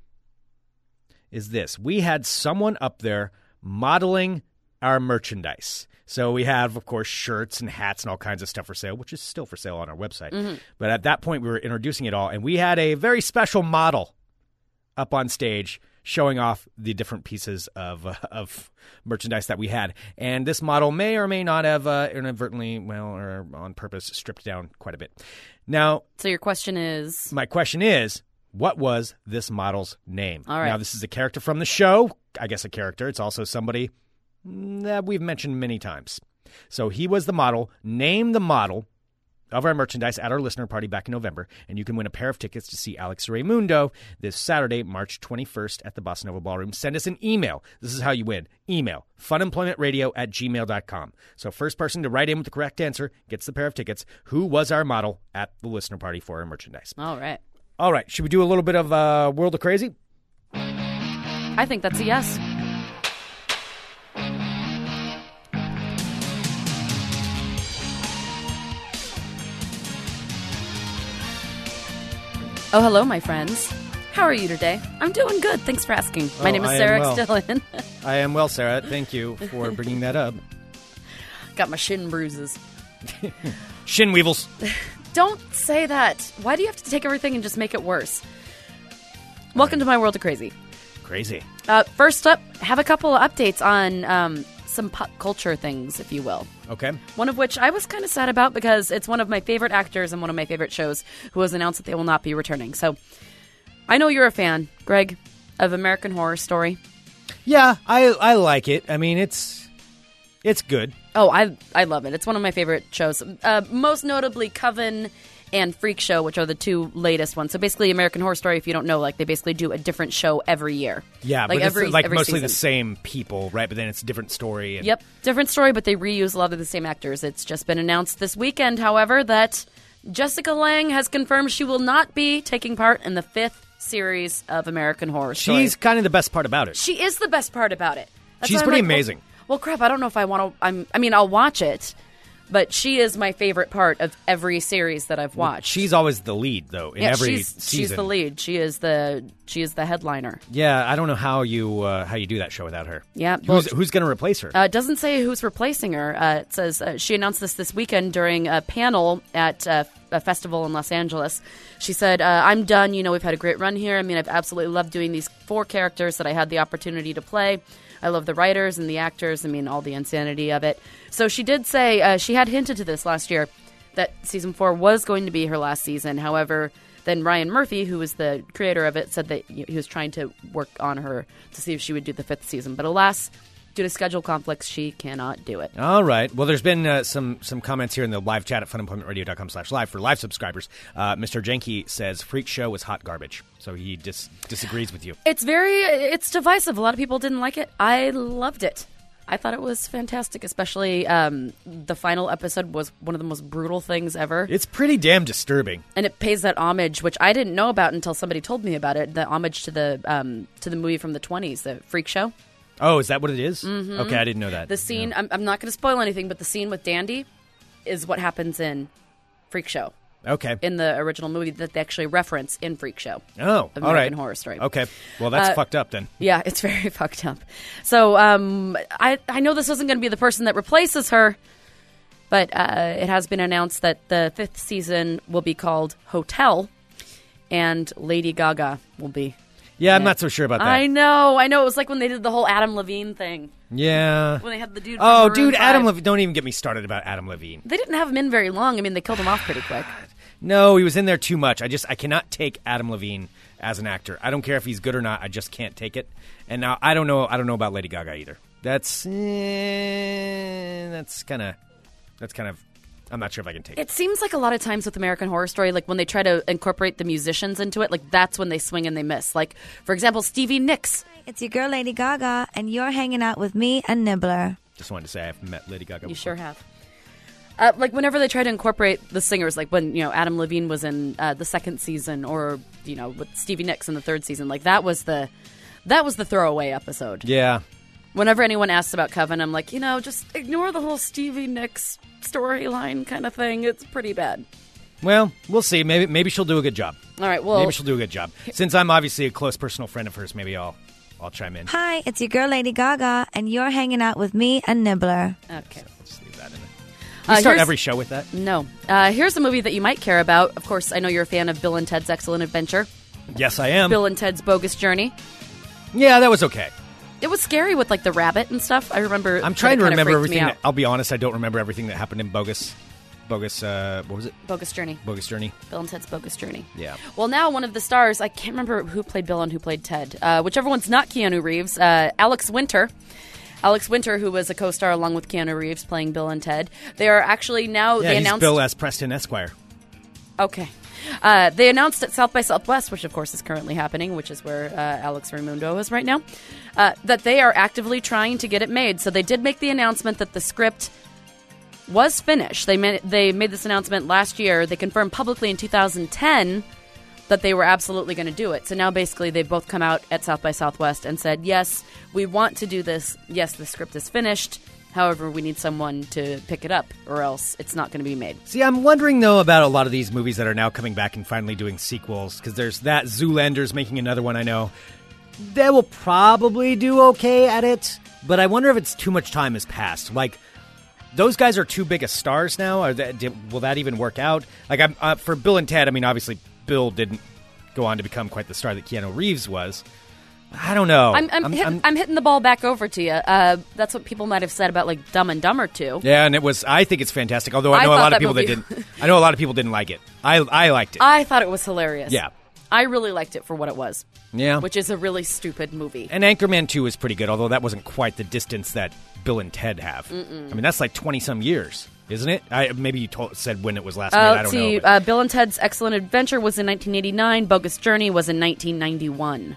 is this we had someone up there modeling our merchandise. So we have, of course, shirts and hats and all kinds of stuff for sale, which is still for sale on our website. But at that point, we were introducing it all, and we had a very special model up on stage showing off the different pieces of uh, of merchandise that we had. And this model may or may not have uh, inadvertently, well, or on purpose, stripped down quite a bit. Now, So your question is my question is, what was this model's name? All right. Now, this is a character from the show. I guess a character. It's also somebody that we've mentioned many times. So he was the model. Name the model of our merchandise at our listener party back in November, and you can win a pair of tickets to see Alex Reymundo this Saturday, March 21st at the Bossanova Ballroom. Send us an email. This is how you win. Email funemploymentradio at gmail.com. So, first person to write in with the correct answer gets the pair of tickets. Who was our model at the listener party for our merchandise? all right. All right, should we do a little bit of uh, World of Crazy? I think that's a yes. Oh, hello, my friends. How are you today? I'm doing good. Thanks for asking. My Oh, name is I am Sarah well. Extillin. I am well, Sarah. Thank you for bringing that up. Got my shin bruises. Shin Weevils. Don't say that. Why do you have to take everything and just make it worse? Welcome to my world of crazy. Crazy. Uh, first up, have a couple of updates on um, some pop culture things, if you will. Okay. One of which I was kind of sad about because it's one of my favorite actors and one of my favorite shows who has announced that they will not be returning. So I know you're a fan, Greg, of American Horror Story. Yeah, I I like it. I mean, it's it's good. Oh, I I love it. It's one of my favorite shows. Uh, most notably, Coven and Freak Show, which are the two latest ones. So basically, American Horror Story, if you don't know, like they basically do a different show every year. Yeah, like but every it's like every mostly the same people, right? But then it's a different story. And Yep, different story, but they reuse a lot of the same actors. It's just been announced this weekend, however, that Jessica Lange has confirmed she will not be taking part in the fifth series of American Horror Story. She's kind of the best part about it. she is the best part about it. That's She's pretty like, well- amazing. Well, crap, I don't know if I want to. I'm. I mean, I'll watch it, but she is my favorite part of every series that I've watched. She's always the lead, though, in yeah, every she's, season. she's the lead. She is the She is the headliner. Yeah, I don't know how you uh, how you do that show without her. Yeah, well, who's who's going to replace her? Uh, it doesn't say who's replacing her. Uh, it says uh, she announced this this weekend during a panel at uh, a festival in Los Angeles. She said, uh, "I'm done. You know, we've had a great run here. I mean, I've absolutely loved doing these four characters that I had the opportunity to play. I love the writers and the actors. I mean, all the insanity of it." So she did say uh, she had hinted to this last year that season four was going to be her last season. However. Then Ryan Murphy, who was the creator of it, said that he was trying to work on her to see if she would do the fifth season. But alas, due to schedule conflicts, she cannot do it. All right. Well, there's been uh, some some comments here in the live chat at funemploymentradio.com slash live for live subscribers. Uh, Mr. Jenke says Freak Show was hot garbage, so he dis- disagrees with you. It's very it's divisive. A lot of people didn't like it. I loved it. I thought it was fantastic, especially um, the final episode was one of the most brutal things ever. It's pretty damn disturbing. and it pays that homage, which I didn't know about until somebody told me about it. The homage to the um, to the movie from the twenties, the Freak Show. Oh, is that what it is? Okay, I didn't know that. The scene, I'm, I'm not going to spoil anything, but the scene with Dandy is what happens in Freak Show Okay. in the original movie that they actually reference in Freak Show. oh, all American right. Horror Story. Okay. Well, that's Uh, fucked up then. Yeah, it's very fucked up. So um, I I know this isn't going to be the person that replaces her, but uh, it has been announced that the fifth season will be called Hotel, and Lady Gaga will be. Yeah, I'm not so sure about that. I know, I know. It was like when they did the whole Adam Levine thing yeah. when they had the dude. From Oh, Maroon dude, Adam Levine. Don't even get me started about Adam Levine. They didn't have him in very long. I mean, they killed him off pretty quick. No, he was in there too much. I just I cannot take Adam Levine as an actor. I don't care if he's good or not. I just can't take it. And now I don't know. I don't know about Lady Gaga either. That's eh, that's kind of that's kind of. I'm not sure if I can take it. It seems like a lot of times with American Horror Story, like when they try to incorporate the musicians into it, like that's when they swing and they miss. Like, for example, Stevie Nicks. It's your girl Lady Gaga, and you're hanging out with me and Nibler. Just wanted to say I've met Lady Gaga. You before. sure have. Uh, like whenever they try to incorporate the singers, like when you know Adam Levine was in uh, the second season, or you know with Stevie Nicks in the third season, like that was the that was the throwaway episode. Yeah. Whenever anyone asks about Coven, I'm like, you know, just ignore the whole Stevie Nicks storyline kind of thing. It's pretty bad. Well, we'll see. Maybe maybe she'll do a good job. All right, well, maybe she'll do a good job. Since I'm obviously a close personal friend of hers, maybe I'll I'll chime in. Hi, it's your girl Lady Gaga, and you're hanging out with me and Nibler. okay. Just leave that in there. We Uh, start here's- every show with that. No. Uh, here's a movie that you might care about. Of course, I know you're a fan of Bill and Ted's Excellent Adventure. Yes, I am. Bill and Ted's Bogus Journey. Yeah, that was okay. It was scary with like the rabbit and stuff. I remember. I'm trying to remember everything. That, I'll be honest, I don't remember everything that happened in Bogus. Bogus. Uh, what was it? Bogus Journey. Bogus Journey. Bill and Ted's Bogus Journey. Yeah. Well, now one of the stars, I can't remember who played Bill and who played Ted. Uh, whichever one's not Keanu Reeves, uh, Alex Winter. Alex Winter, who was a co-star along with Keanu Reeves playing Bill and Ted. They are actually now. Yeah, they he's announced. Bill S. Preston Esquire. Okay. Uh, they announced at South by Southwest, which of course is currently happening, which is where uh, Alex Reymundo is right now, uh, that they are actively trying to get it made. So they did make the announcement that the script was finished. They made, they made this announcement last year. They confirmed publicly in 2010 that they were absolutely going to do it. So now basically they've both come out at South by Southwest and said, yes, we want to do this. Yes, the script is finished. However, we need someone to pick it up, or else it's not going to be made. See, I'm wondering though about a lot of these movies that are now coming back and finally doing sequels because there's that Zoolander's making another one. I know they will probably do okay at it, but I wonder if it's too much time has passed. Like those guys are too big of stars now. Are that, will that even work out? Like I'm, uh, for Bill and Ted, I mean, obviously Bill didn't go on to become quite the star that Keanu Reeves was. I don't know. I'm, I'm, hit, I'm, hitting the ball back over to you. Uh, that's what people might have said about like Dumb and Dumber too. yeah, and it was. I think it's fantastic. Although I I know a lot of people movie- that didn't. I know a lot of people didn't like it. I I liked it. I thought it was hilarious. Yeah. I really liked it for what it was, yeah, which is a really stupid movie. And Anchorman 2 is pretty good, although that wasn't quite the distance that Bill and Ted have. I mean, that's like 20 some years, isn't it? I Maybe you told, said when it was last Uh, made. I don't see. know. Uh, Bill and Ted's Excellent Adventure was in 1989. Bogus Journey was in 1991.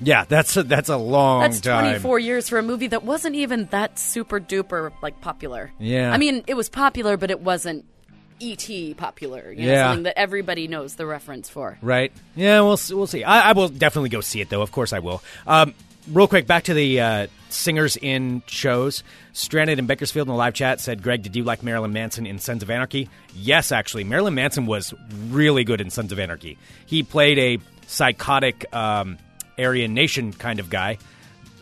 Yeah, that's a, that's a long time. That's time. 24 years for a movie that wasn't even that super duper like popular. Yeah. I mean, it was popular, but it wasn't E.T. popular. You know, Yeah. something that everybody knows the reference for. Right? Yeah, we'll we'll see. I, I will definitely go see it, though. Of course, I will. Um, real quick, back to the uh, singers in shows. Stranded in Bakersfield in the live chat said, "Greg, did you like Marilyn Manson in Sons of Anarchy?" Yes, actually, Marilyn Manson was really good in Sons of Anarchy. He played a psychotic um, Aryan Nation kind of guy,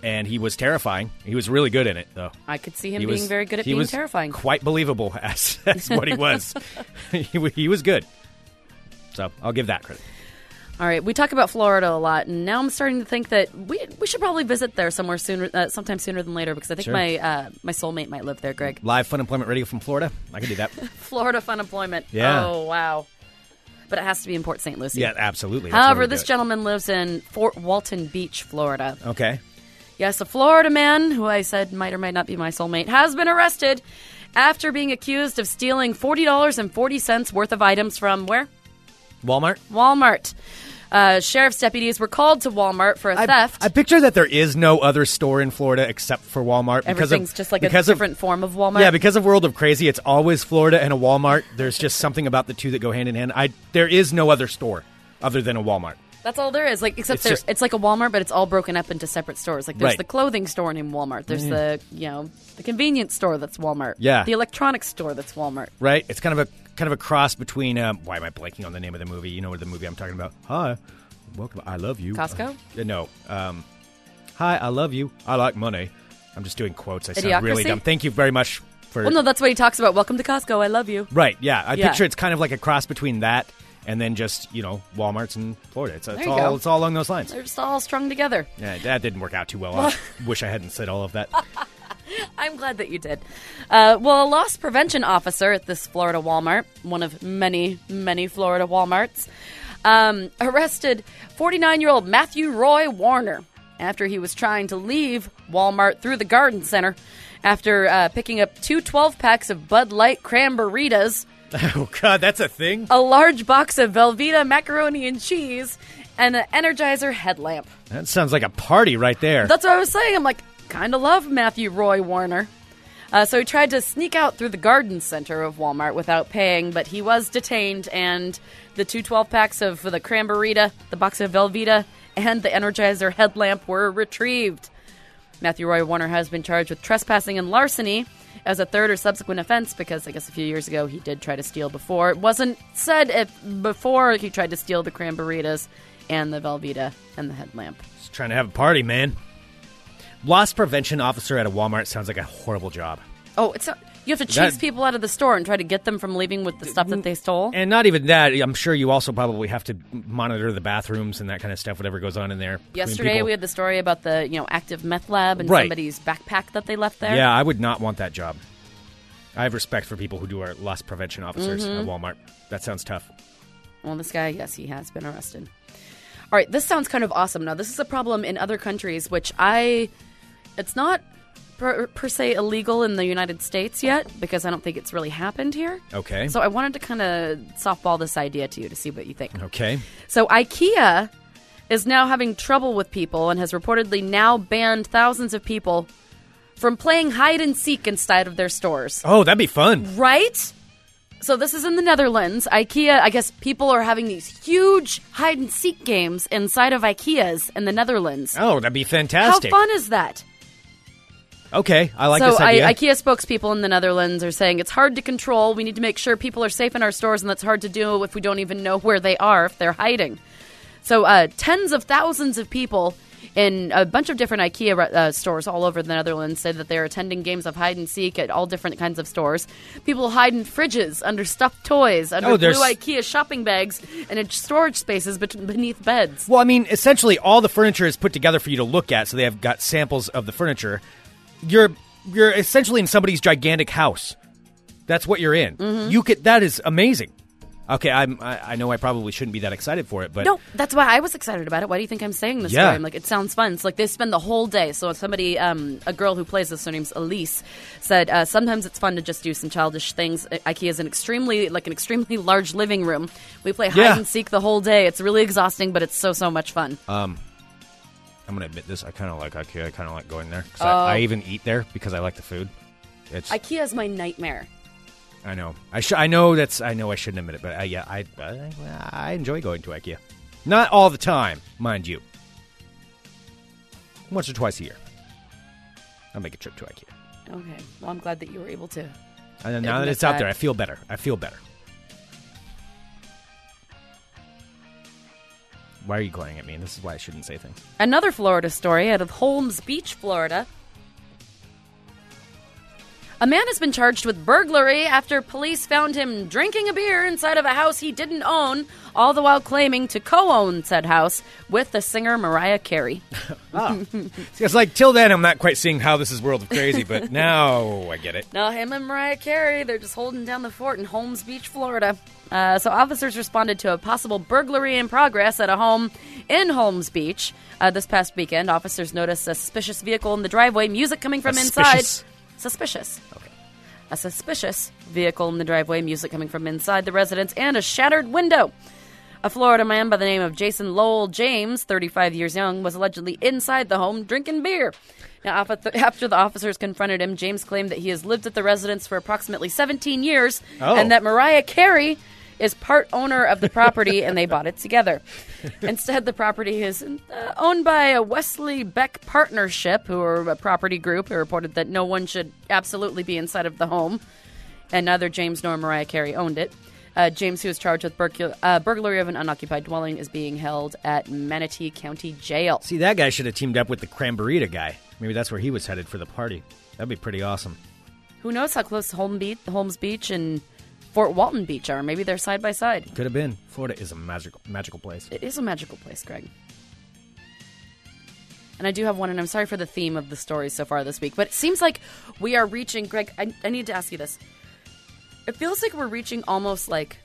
and he was terrifying. He was really good in it, though. I could see him He being was very good at he being was terrifying. Quite believable as, as what he was. he, he was good. So I'll give that credit. All right, we talk about Florida a lot, and now I'm starting to think that we we should probably visit there somewhere sooner, uh, sometime sooner than later, because I think Sure. my uh, my soulmate might live there. Greg, Live Fun Employment Radio from Florida. I can do that. Florida fun employment. Yeah. Oh wow, but it has to be in Port St. Lucie. yeah, absolutely. That's However, this gentleman lives in Fort Walton Beach, Florida. Okay. Yes, a Florida man who I said might or might not be my soulmate has been arrested after being accused of stealing forty dollars and forty cents worth of items from where Walmart. Walmart. Uh, sheriff's deputies were called to Walmart for a I, theft. I picture that there is no other store in Florida except for Walmart. because Everything's of, just like a because of- different form of Walmart. Yeah, because of World of Crazy, it's always Florida and a Walmart. There's just something about the two that go hand in hand. I there is no other store other than a Walmart. That's all there is. Like except It's there, just- it's like a Walmart, but it's all broken up into separate stores. Like there's Right. The clothing store named Walmart. There's the you know the convenience store that's Walmart. Yeah. The electronics store that's Walmart. Right? It's kind of a kind of a cross between. Um, why am I blanking on the name of the movie? You know what the movie I'm talking about? Hi, welcome. I love you. Costco? Uh, no. Um, hi, I love you. I like money. I'm just doing quotes. I sound really dumb. Thank you very much for. Well, no, that's what he talks about. Welcome to Costco. I love you. Right? Yeah, I Yeah. picture it's kind of like a cross between that and then just you know WalMarts in Florida. It's, it's you all go. it's all along those lines. They're just all strung together. Yeah, that didn't work out too well. I wish I hadn't said all of that. I'm glad that you did. Uh, well, a loss prevention officer at this Florida Walmart, one of many, many Florida Walmarts, um, arrested 49 year old Matthew Roy Warner after he was trying to leave Walmart through the garden center after uh, picking up two 12 packs of Bud Light Cranberritas, oh God, that's a thing. a large box of Velveeta macaroni and cheese, and an Energizer headlamp. That sounds like a party right there. That's what I was saying. I'm like, kind of love Matthew Roy Warner. Uh, so he tried to sneak out through the garden center of Walmart without paying, but he was detained, and the two 12 packs of the Cranberita, the box of Velveeta, and the Energizer headlamp were retrieved. Matthew Roy Warner has been charged with trespassing and larceny as a third or subsequent offense because I guess a few years ago he did try to steal before. It wasn't said if before he tried to steal the Cranberitas and the Velveeta and the headlamp. Just trying to have a party, man. Loss prevention officer at a Walmart sounds like a horrible job. Oh, it's not, you have to chase That- people out of the store and try to get them from leaving with the stuff that they stole. And not even that. I'm sure you also probably have to monitor the bathrooms and that kind of stuff, whatever goes on in there. Yesterday we had the story about the you know active meth lab and Right. somebody's backpack that they left there. Yeah, I would not want that job. I have respect for people who do our loss prevention officers Mm-hmm. at Walmart. That sounds tough. Well, this guy, yes, he has been arrested. All right, this sounds kind of awesome. Now, this is a problem in other countries, which I, it's not per, per se illegal in the United States yet because I don't think it's really happened here. Okay. So I wanted to kind of softball this idea to you to see what you think. okay. So IKEA is now having trouble with people and has reportedly now banned thousands of people from playing hide and seek inside of their stores. Oh, that'd be fun. Right? So this is in the Netherlands. IKEA, I guess people are having these huge hide and seek games inside of IKEA's in the Netherlands. Oh, that'd be fantastic. How fun is that? Okay, I like so this idea. I, IKEA spokespeople in the Netherlands are saying it's hard to control. We need to make sure people are safe in our stores, and that's hard to do if we don't even know where they are if they're hiding. So uh, tens of thousands of people in a bunch of different IKEA uh, stores all over the Netherlands said that they're attending games of hide and seek at all different kinds of stores. People hide in fridges, under stuffed toys, under Oh, blue IKEA shopping bags, and in storage spaces beneath beds. Well, I mean, essentially, all the furniture is put together for you to look at, so they have got samples of the furniture. You're you're essentially in somebody's gigantic house. That's what you're in. Mm-hmm. You could. That is amazing. Okay, I'm. I, I know I probably shouldn't be that excited for it, but No, that's why I was excited about it. Why do you think I'm saying this? Yeah. story? I'm like, it sounds fun. It's like they spend the whole day. So somebody, um, a girl who plays this, her name's Elise, said uh, sometimes it's fun to just do some childish things. I- IKEA is an extremely, like an extremely large living room. We play hide Yeah. and seek the whole day. It's really exhausting, but it's so so much fun. I'm gonna admit this. I kind of like IKEA. I kind of like going there. Oh. I, I oh. even eat there because I like the food. It's. I, IKEA is my nightmare. I know. I sh- I know that's. I know I shouldn't admit it, but I, yeah, I, I I enjoy going to IKEA. Not all the time, mind you. Once or twice a year. I'll make a trip to IKEA. Okay, well I'm glad that you were able to. And now that Admit it's out that. there, I feel better. I feel better. Why are you glaring at me? This is why I shouldn't say things. Another Florida story out of Holmes Beach, Florida. A man has been charged with burglary after police found him drinking a beer inside of a house he didn't own, all the while claiming to co own said house with the singer Mariah Carey. See, It's like till then, I'm not quite seeing how this is World of Crazy, but now I get it. Now, him and Mariah Carey, they're just holding down the fort in Holmes Beach, Florida. Uh, so, officers responded to a possible burglary in progress at a home in Holmes Beach. Uh, this past weekend, officers noticed a suspicious vehicle in the driveway, music coming from A inside. Suspicious-. Okay. A suspicious vehicle in the driveway, music coming from inside the residence, and a shattered window. A Florida man by the name of Jason Lowell James, 35 years young, was allegedly inside the home drinking beer. Now, after the officers confronted him, James claimed that he has lived at the residence for approximately 17 years Oh. and that Mariah Carey is part owner of the property and they bought it together. Instead, the property is uh, owned by a Wesley Beck partnership, who are a property group who reported that no one should absolutely be inside of the home, and neither James nor Mariah Carey owned it. Uh, James, who is charged with uh, burglary of an unoccupied dwelling, is being held at Manatee County Jail. See, that guy should have teamed up with the Cramburita guy. Maybe that's where he was headed for the party. That'd be pretty awesome. Who knows how close Beach, Holmes Beach and Fort Walton Beach are? Maybe they're side by side. Could have been. Florida is a magical, magical place. It is a magical place, Greg. And I do have one, and I'm sorry for the theme of the stories so far this week, but it seems like we are reaching. Greg, I, I need to ask you this. It feels like we're reaching almost like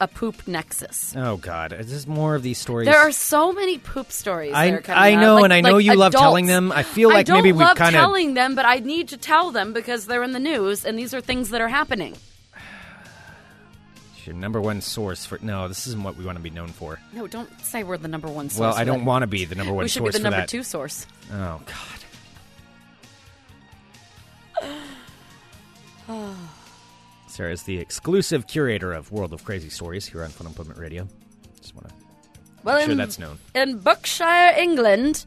a poop nexus. Oh God, is this more of these stories? There are so many poop stories. I- that are I know, Like- and I know like you love telling them. I feel like I don't maybe we've kinda- telling them, but I need to tell them because they're in the news, and these are things that are happening. Your number one source for no, this isn't what we want to be known for. No, don't say we're the number one source. well, I don't want to be the number one source. We should be the number that. two source. Oh God. Sarah is the exclusive curator of World of Crazy Stories here on Fun Employment Radio. Just want to Well, sure in, that's known. in Berkshire, England,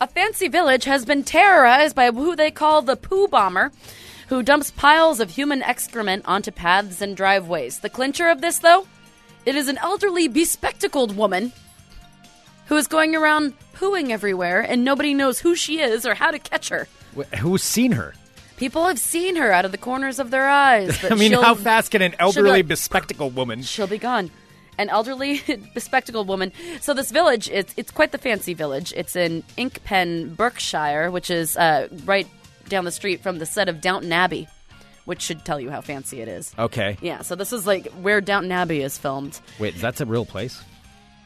a fancy village has been terrorized by who they call the poo bomber, who dumps piles of human excrement onto paths and driveways. The clincher of this, though, it is an elderly, bespectacled woman who is going around pooing everywhere, and nobody knows who she is or how to catch her. Wh- Who's seen her? People have seen her out of the corners of their eyes. I mean, how fast can an elderly, like, bespectacled woman? she'll be gone. An elderly, bespectacled woman. So this village, it's it's quite the fancy village. It's in Inkpen, Berkshire, which is uh, right down the street from the set of Downton Abbey, which should tell you how fancy it is. Okay. Yeah, so this is like where Downton Abbey is filmed. Wait, that's a real place?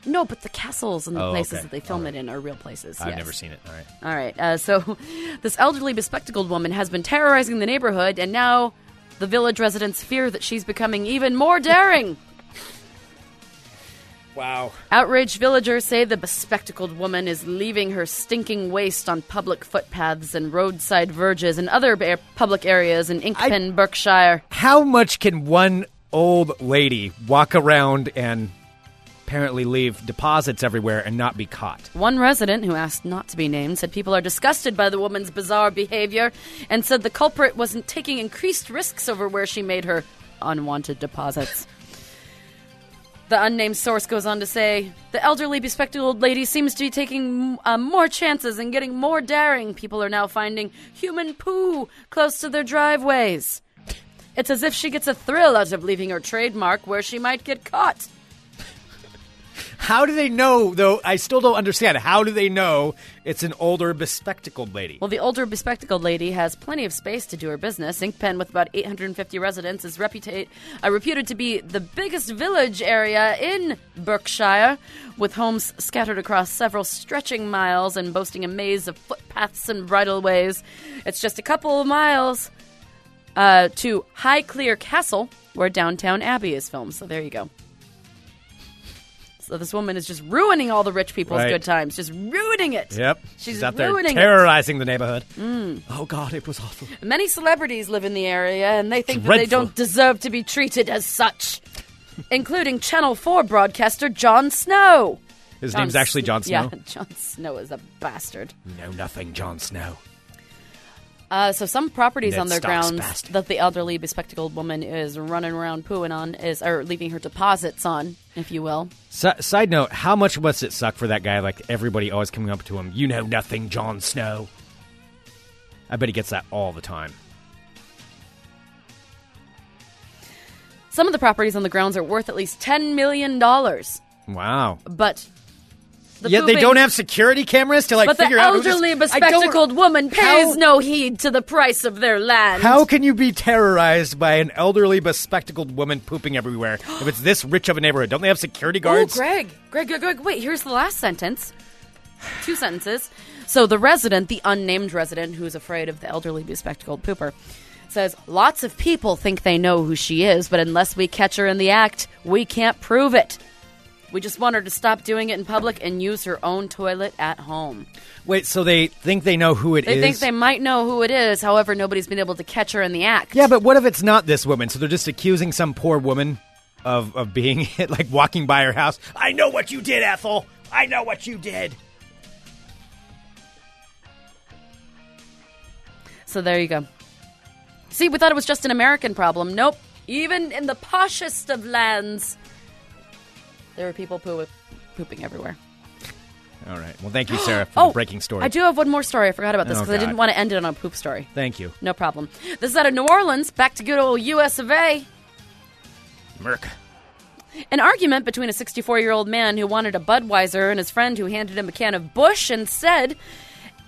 No, but the castles and the Oh, places okay. that they film All it in are real places. I've yes. never seen it. All right. All right. Uh, so, this elderly, bespectacled woman has been terrorizing the neighborhood, and now the village residents fear that she's becoming even more daring. Wow. Outraged villagers say the bespectacled woman is leaving her stinking waste on public footpaths and roadside verges and other ba- public areas in Inkpen, Berkshire. How much can one old lady walk around and apparently leave deposits everywhere and not be caught? One resident who asked not to be named said people are disgusted by the woman's bizarre behavior and said the culprit wasn't taking increased risks over where she made her unwanted deposits. The unnamed source goes on to say the elderly, bespectacled lady seems to be taking uh, more chances and getting more daring. People are now finding human poo close to their driveways. It's as if she gets a thrill out of leaving her trademark where she might get caught. How do they know, though? I still don't understand. How do they know it's an older, bespectacled lady? Well, the older bespectacled lady has plenty of space to do her business. Inkpen, with about 850 residents, is uh, reputed to be the biggest village area in Berkshire, with homes scattered across several stretching miles and boasting a maze of footpaths and bridleways. It's just a couple of miles uh, to Highclere Castle, where Downton Abbey is filmed. So there you go. So this woman is just ruining all the rich people's Right. good times, just ruining it. Yep. She's, out there ruining it. terrorizing the neighborhood. Mm. Oh, God, it was awful. Many celebrities live in the area, and they think that they Dreadful. don't deserve to be treated as such, including Channel 4 broadcaster Jon Snow. His name's actually Jon Snow. Yeah, Jon Snow is a bastard. You know nothing, Jon Snow. Uh, so some properties Ned on their Stark's grounds bastard. that the elderly bespectacled woman is running around pooing on is or leaving her deposits on, if you will. Si- side note: How much must it suck for that guy? Like everybody always coming up to him, "You know nothing, Jon Snow." I bet he gets that all the time. Some of the properties on the grounds are worth at least ten million dollars, Wow. but the Yet they don't have security cameras to like But the figure out. who this- elderly bespectacled woman pays How- no heed to the price of their land. How can you be terrorized by an elderly bespectacled woman pooping everywhere if it's this rich of a neighborhood? Don't they have security guards? Oh, guards? Greg, Greg, Greg, Greg, wait, here's the last sentence. Two sentences. So the resident, the unnamed resident who's afraid of the elderly bespectacled pooper, says, Lots of people think they know who she is, but unless we catch her in the act, we can't prove it. We just want her to stop doing it in public and use her own toilet at home. Wait, so they think they know who it is? They think they might know who it is, however, nobody's been able to catch her in the act. Yeah, but what if it's not this woman? So they're just accusing some poor woman of of being like walking by her house. I know what you did, Ethel. I know what you did. So there you go. See, we thought it was just an American problem. Nope. Even in the poshest of lands, there were people poo- pooping everywhere. All right. Well, thank you, Sarah, for Oh, the breaking story. I do have one more story. I forgot about this Oh, because I didn't want to end it on a poop story. Thank you, No problem. This is out of New Orleans. Back to good old U.S. of A. Merc. An argument between a 64 year old man who wanted a Budweiser and his friend who handed him a can of Busch and said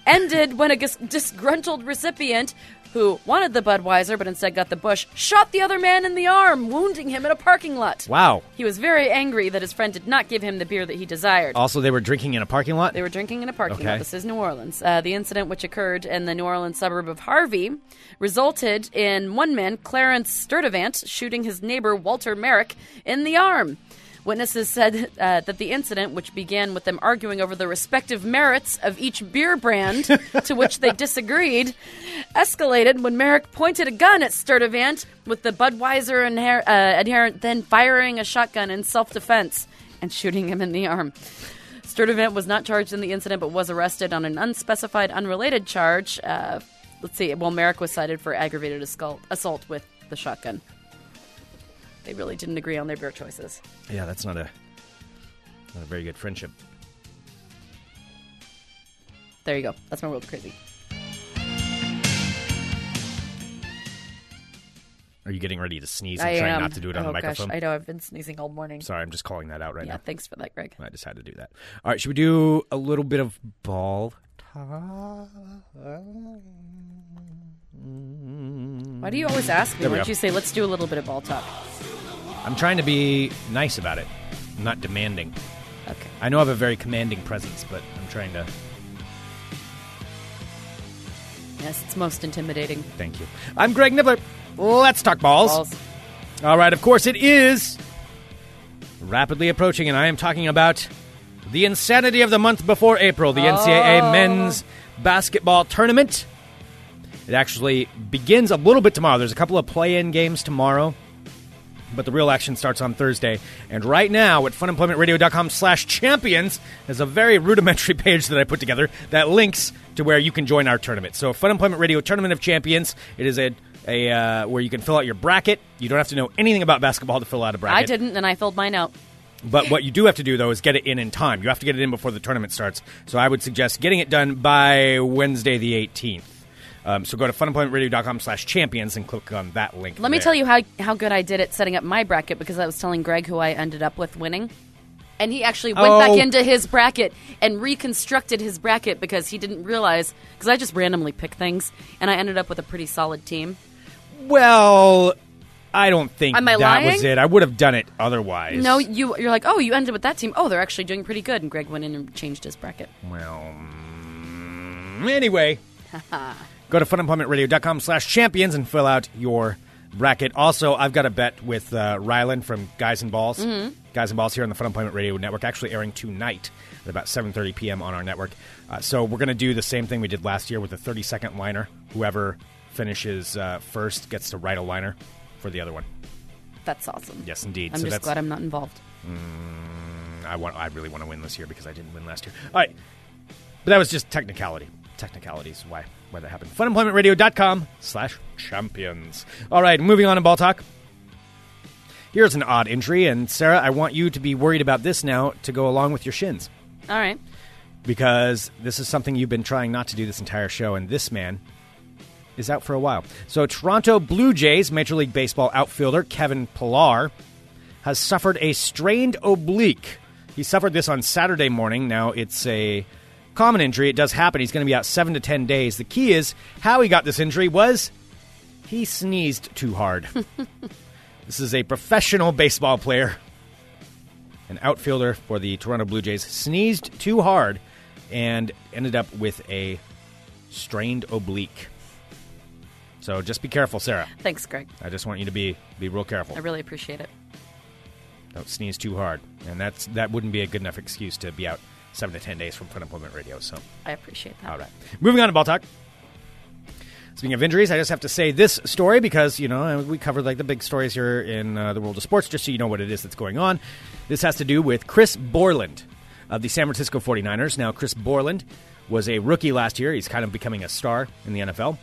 ended when a disgruntled recipient who wanted the Budweiser but instead got the Busch shot the other man in the arm, wounding him in a parking lot. Wow. He was very angry that his friend did not give him the beer that he desired. Also, they were drinking in a parking lot. They were drinking in a parking Okay. lot. This is New Orleans. Uh, the incident, which occurred in the New Orleans suburb of Harvey, resulted in one man, Clarence Sturdivant, shooting his neighbor, Walter Merrick, in the arm. Witnesses said uh, that the incident, which began with them arguing over the respective merits of each beer brand to which they disagreed, escalated when Merrick pointed a gun at Sturdivant, with the Budweiser inher- uh, adherent then firing a shotgun in self defense and shooting him in the arm. Sturdivant was not charged in the incident, but was arrested on an unspecified, unrelated charge. Uh, let's see. Well, Merrick was cited for aggravated assault, assault with the shotgun. They really didn't agree on their beer choices. Yeah, that's not a not a very good friendship. There you go. That's my world of crazy. Are you getting ready to sneeze and I trying am. not to do it on oh, the microphone? Gosh, I know. I've been sneezing all morning. Sorry, I'm just calling that out right yeah, now. Yeah, thanks for that, Greg. I just had to do that. All right, should we do a little bit of ball talk? Why do you always ask me? Why don't you say, let's do a little bit of ball talk? I'm trying to be nice about it, I'm not demanding. Okay. I know I have a very commanding presence, but I'm trying to. Yes, it's most intimidating. Thank you. I'm Greg Nibler. Let's talk balls. Balls. All right, of course it is rapidly approaching, and I am talking about the insanity of the month before April, the NCAA oh. men's basketball tournament. It actually begins a little bit tomorrow. There's a couple of play-in games tomorrow, but the real action starts on Thursday. And right now at funemploymentradio.com slash champions is a very rudimentary page that I put together that links to where you can join our tournament. So Fun Employment Radio Tournament of Champions, it is a, a uh, where you can fill out your bracket. You don't have to know anything about basketball to fill out a bracket. I didn't, and I filled mine out. But what you do have to do, though, is get it in in time. You have to get it in before the tournament starts. So I would suggest getting it done by Wednesday the 18th. Um, so go to funemploymentradio.com slash champions and click on that link. Let me there. tell you how how good I did at setting up my bracket because I was telling Greg who I ended up with winning. And he actually went Oh. back into his bracket and reconstructed his bracket because he didn't realize because I just randomly pick things and I ended up with a pretty solid team. Well, I don't think Am I that was lying? it. I would have done it otherwise. No, you you're like, "Oh, you ended with that team. Oh, they're actually doing pretty good." And Greg went in and changed his bracket. Well, mm, anyway, go to funemploymentradio.com slash champions and fill out your bracket. Also, I've got a bet with uh, Ryland from Guys and Balls. Mm-hmm. Guys and Balls here on the Fun Employment Radio Network, actually airing tonight at about 7.30 p.m. on our network. Uh, so we're going to do the same thing we did last year with a 30-second liner. Whoever finishes uh, first gets to write a liner for the other one. That's awesome. Yes, indeed. I'm so just that's, glad I'm not involved. I want. I really want to win this year because I didn't win last year. All right, but that was just technicality. Technicalities. Why? Why that happened. Funemploymentradio.com slash champions. All right, moving on in ball talk. Here's an odd injury, and Sarah, I want you to be worried about this now to go along with your shins All right. because this is something you've been trying not to do this entire show, and this man is out for a while. So, Toronto Blue Jays Major League Baseball outfielder Kevin Pillar has suffered a strained oblique. He suffered this on Saturday morning. Now, it's a common injury. It does happen. He's going to be out seven to ten days. The key is how he got this injury was he sneezed too hard. this is a professional baseball player an outfielder for the Toronto Blue Jays, sneezed too hard and ended up with a strained oblique. So just be careful, Sarah. Thanks, Greg. I just want you to be be real careful. I really appreciate it. Don't sneeze too hard, and that's that wouldn't be a good enough excuse to be out seven to ten days from Fun Employment Radio. So, I appreciate that. all right, moving on to ball talk. Speaking of injuries, I just have to say this story because you know we covered like the big stories here in uh, the world of sports, just so you know what it is that's going on. This has to do with Chris Borland of the San Francisco 49ers. Now, Chris Borland was a rookie last year. He's kind of becoming a star in the NFL.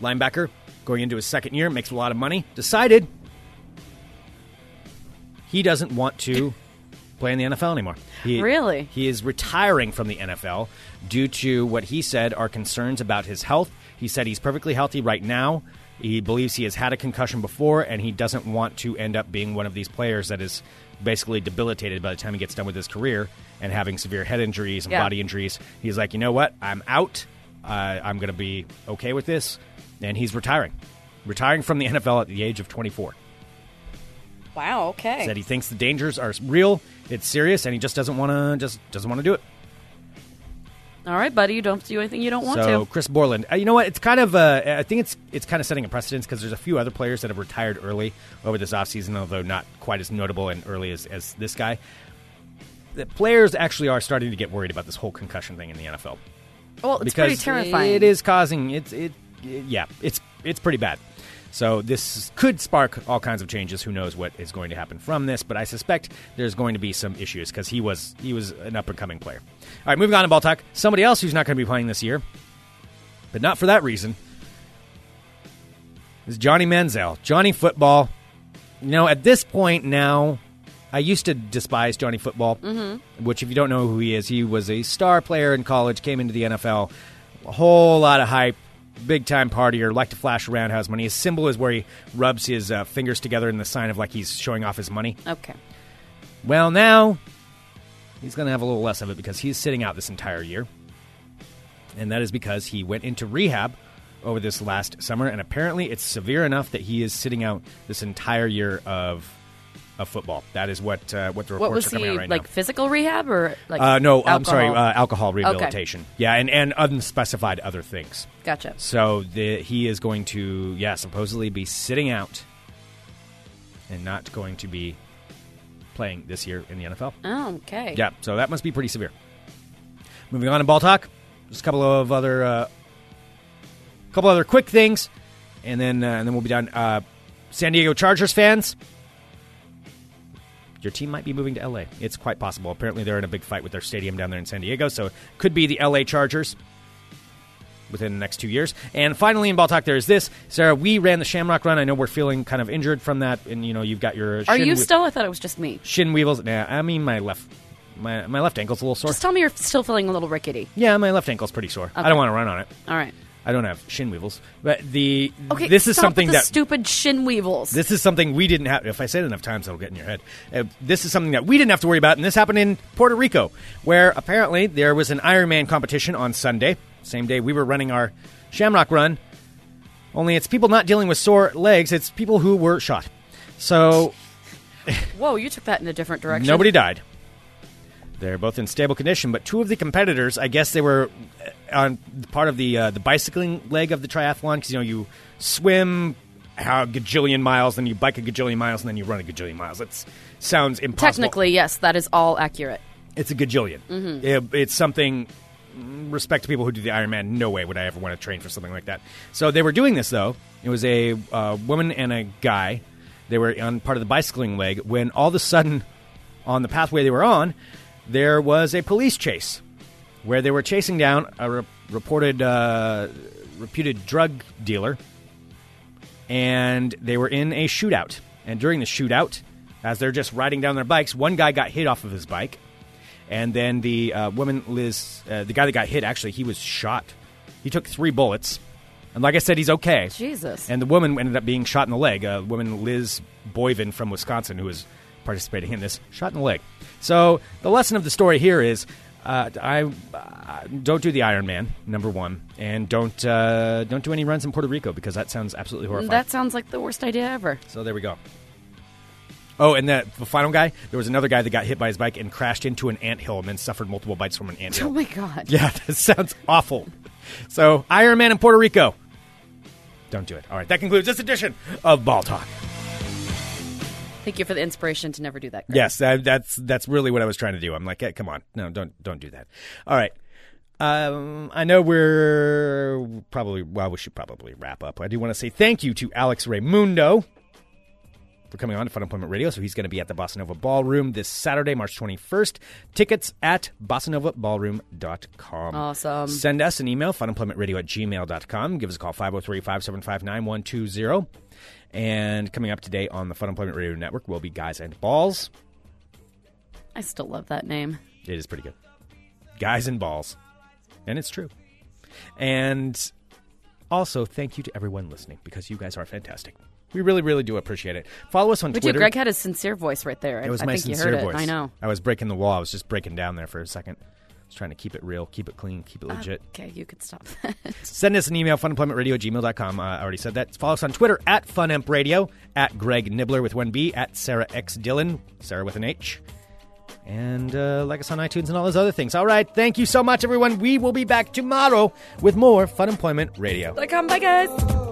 Linebacker, going into his second year, makes a lot of money. Decided he doesn't want to play in the NFL anymore. He, Really? He is retiring from the NFL due to what he said are concerns about his health. He said he's perfectly healthy right now. He believes he has had a concussion before, and he doesn't want to end up being one of these players that is basically debilitated by the time he gets done with his career and having severe head injuries and Yeah. body injuries. He's like, you know what? I'm out. Uh, I'm going to be okay with this. And he's retiring. Retiring from the NFL at the age of 24 Wow. Okay. said he thinks the dangers are real, it's serious, and he just doesn't want to just doesn't want to do it. All right, buddy. You don't do anything you don't want so to. Chris Borland, uh, you know what? It's kind of uh, I think it's it's kind of setting a precedence because there's a few other players that have retired early over this offseason, although not quite as notable and early as, as this guy. The players actually are starting to get worried about this whole concussion thing in the NFL Well, it's because pretty terrifying. It is causing it's it, yeah it's it's pretty bad. So this could spark all kinds of changes. Who knows what is going to happen from this? But I suspect there's going to be some issues because he was he was an up and coming player. All right, moving on to ball talk. Somebody else who's not going to be playing this year, but not for that reason, is Johnny Manziel. Johnny Football. You know, at this point now, I used to despise Johnny Football, mm-hmm. which, if you don't know who he is, he was a star player in college, came into the NFL, a whole lot of hype, big time partier, like to flash around, has money. His symbol is where he rubs his uh, fingers together in the sign of like he's showing off his money. okay. Well, now he's going to have a little less of it because he's sitting out this entire year. And that is because he went into rehab over this last summer, and apparently it's severe enough that he is sitting out this entire year of of football. That is what uh, what the reports What was are coming he out right like? now. Physical rehab or like? Uh, no, I'm sorry, alcohol? uh, alcohol rehabilitation. Yeah, and, and unspecified other things. Gotcha. So the, he is going to, yeah, supposedly be sitting out and not going to be playing this year in the NFL. Oh, okay. Yeah, so that must be pretty severe. Moving on in ball talk, just a couple of other, uh, couple other quick things, and then uh, and then we'll be done. Uh, San Diego Chargers fans, your team might be moving to LA. It's quite possible. Apparently, they're in a big fight with their stadium down there in San Diego, so it could be the LA Chargers within the next two years. And finally, in ball talk, there is this, Sarah. We ran the Shamrock Run. I know we're feeling kind of injured from that, and you know you've got your Are you wi- still? I thought it was just me. shin weevils. Nah, I mean my left, my my left ankle's a little sore. Just tell me you're still feeling a little rickety. Yeah, my left ankle's pretty sore. I don't want to run on it. All right. I don't have shin weevils, but the Okay. this is something the that stupid shin weevils. this is something we didn't have. If I say it enough times, it'll get in your head. Uh, this is something that we didn't have to worry about, and this happened in Puerto Rico, where apparently there was an Ironman competition on Sunday, same day we were running our Shamrock Run. Only it's people not dealing with sore legs; it's people who were shot. So Whoa, you took that in a different direction. Nobody died. They're both in stable condition, but two of the competitors, I guess they were uh, on part of the uh, the bicycling leg of the triathlon because you know you swim a gajillion miles, then you bike a gajillion miles, and then you run a gajillion miles. It sounds impossible. Technically, yes, that is all accurate. it's a gajillion. It- it's something. Respect to people who do the Ironman. No way would I ever want to train for something like that. So they were doing this though. It was a uh, woman and a guy. They were on part of the bicycling leg when all of a sudden, on the pathway they were on, there was a police chase where they were chasing down a re- reported uh, reputed drug dealer, and they were in a shootout. And during the shootout, as they're just riding down their bikes, one guy got hit off of his bike, and then the uh, woman Liz, uh, the guy that got hit, actually he was shot. He took three bullets, and like I said, he's okay. Jesus. And the woman ended up being shot in the leg. A woman, Liz Boyven from Wisconsin, who was participating in this, shot in the leg. So the lesson of the story here is. Uh, I uh, don't do the Iron Man, number one, and don't uh, don't do any runs in Puerto Rico because that sounds absolutely horrifying. that sounds like the worst idea ever. So there we go. Oh, and the, the final guy, there was another guy that got hit by his bike and crashed into an anthill and then suffered multiple bites from an anthill. Oh my god. yeah, that sounds awful. So Iron Man in Puerto Rico. Don't do it. All right, that concludes this edition of Ball Talk. Thank you for the inspiration to never do that. Greg. Yes, that, that's that's really what I was trying to do. I'm like, hey, come on, no, don't don't do that. All right. Um, I know we're probably well. We should probably wrap up. I do want to say thank you to Alex Reymundo for coming on to Fun Employment Radio. So he's going to be at the Bossanova Ballroom this Saturday, March 21st. Tickets at bossanovaballroom.com. Awesome. Send us an email, funemploymentradio at gmail.com. Give us a call, 503 575 9120. And coming up today on the Fun Employment Radio Network will be Guys and Balls. I still love that name. It is pretty good. Guys and balls. And it's true. And also, thank you to everyone listening because you guys are fantastic. We really, really do appreciate it. Follow us on We do. Twitter. Greg had a sincere voice right there. I- it was I my think you sincere heard voice. it. I know. I was breaking the wall. I was just breaking down there for a second. Was trying to keep it real, keep it clean, keep it legit. Okay, you could stop that. Send us an email, funemploymentradio at gmail.com. Uh, I already said that. Follow us on Twitter at FunEmpRadio, at Greg Nibler with one B, at Sarah X Dillon, Sarah with an H. And uh, like us on iTunes and all those other things. All right. Thank you so much, everyone. We will be back tomorrow with more Fun Employment Radio. Come, bye, guys.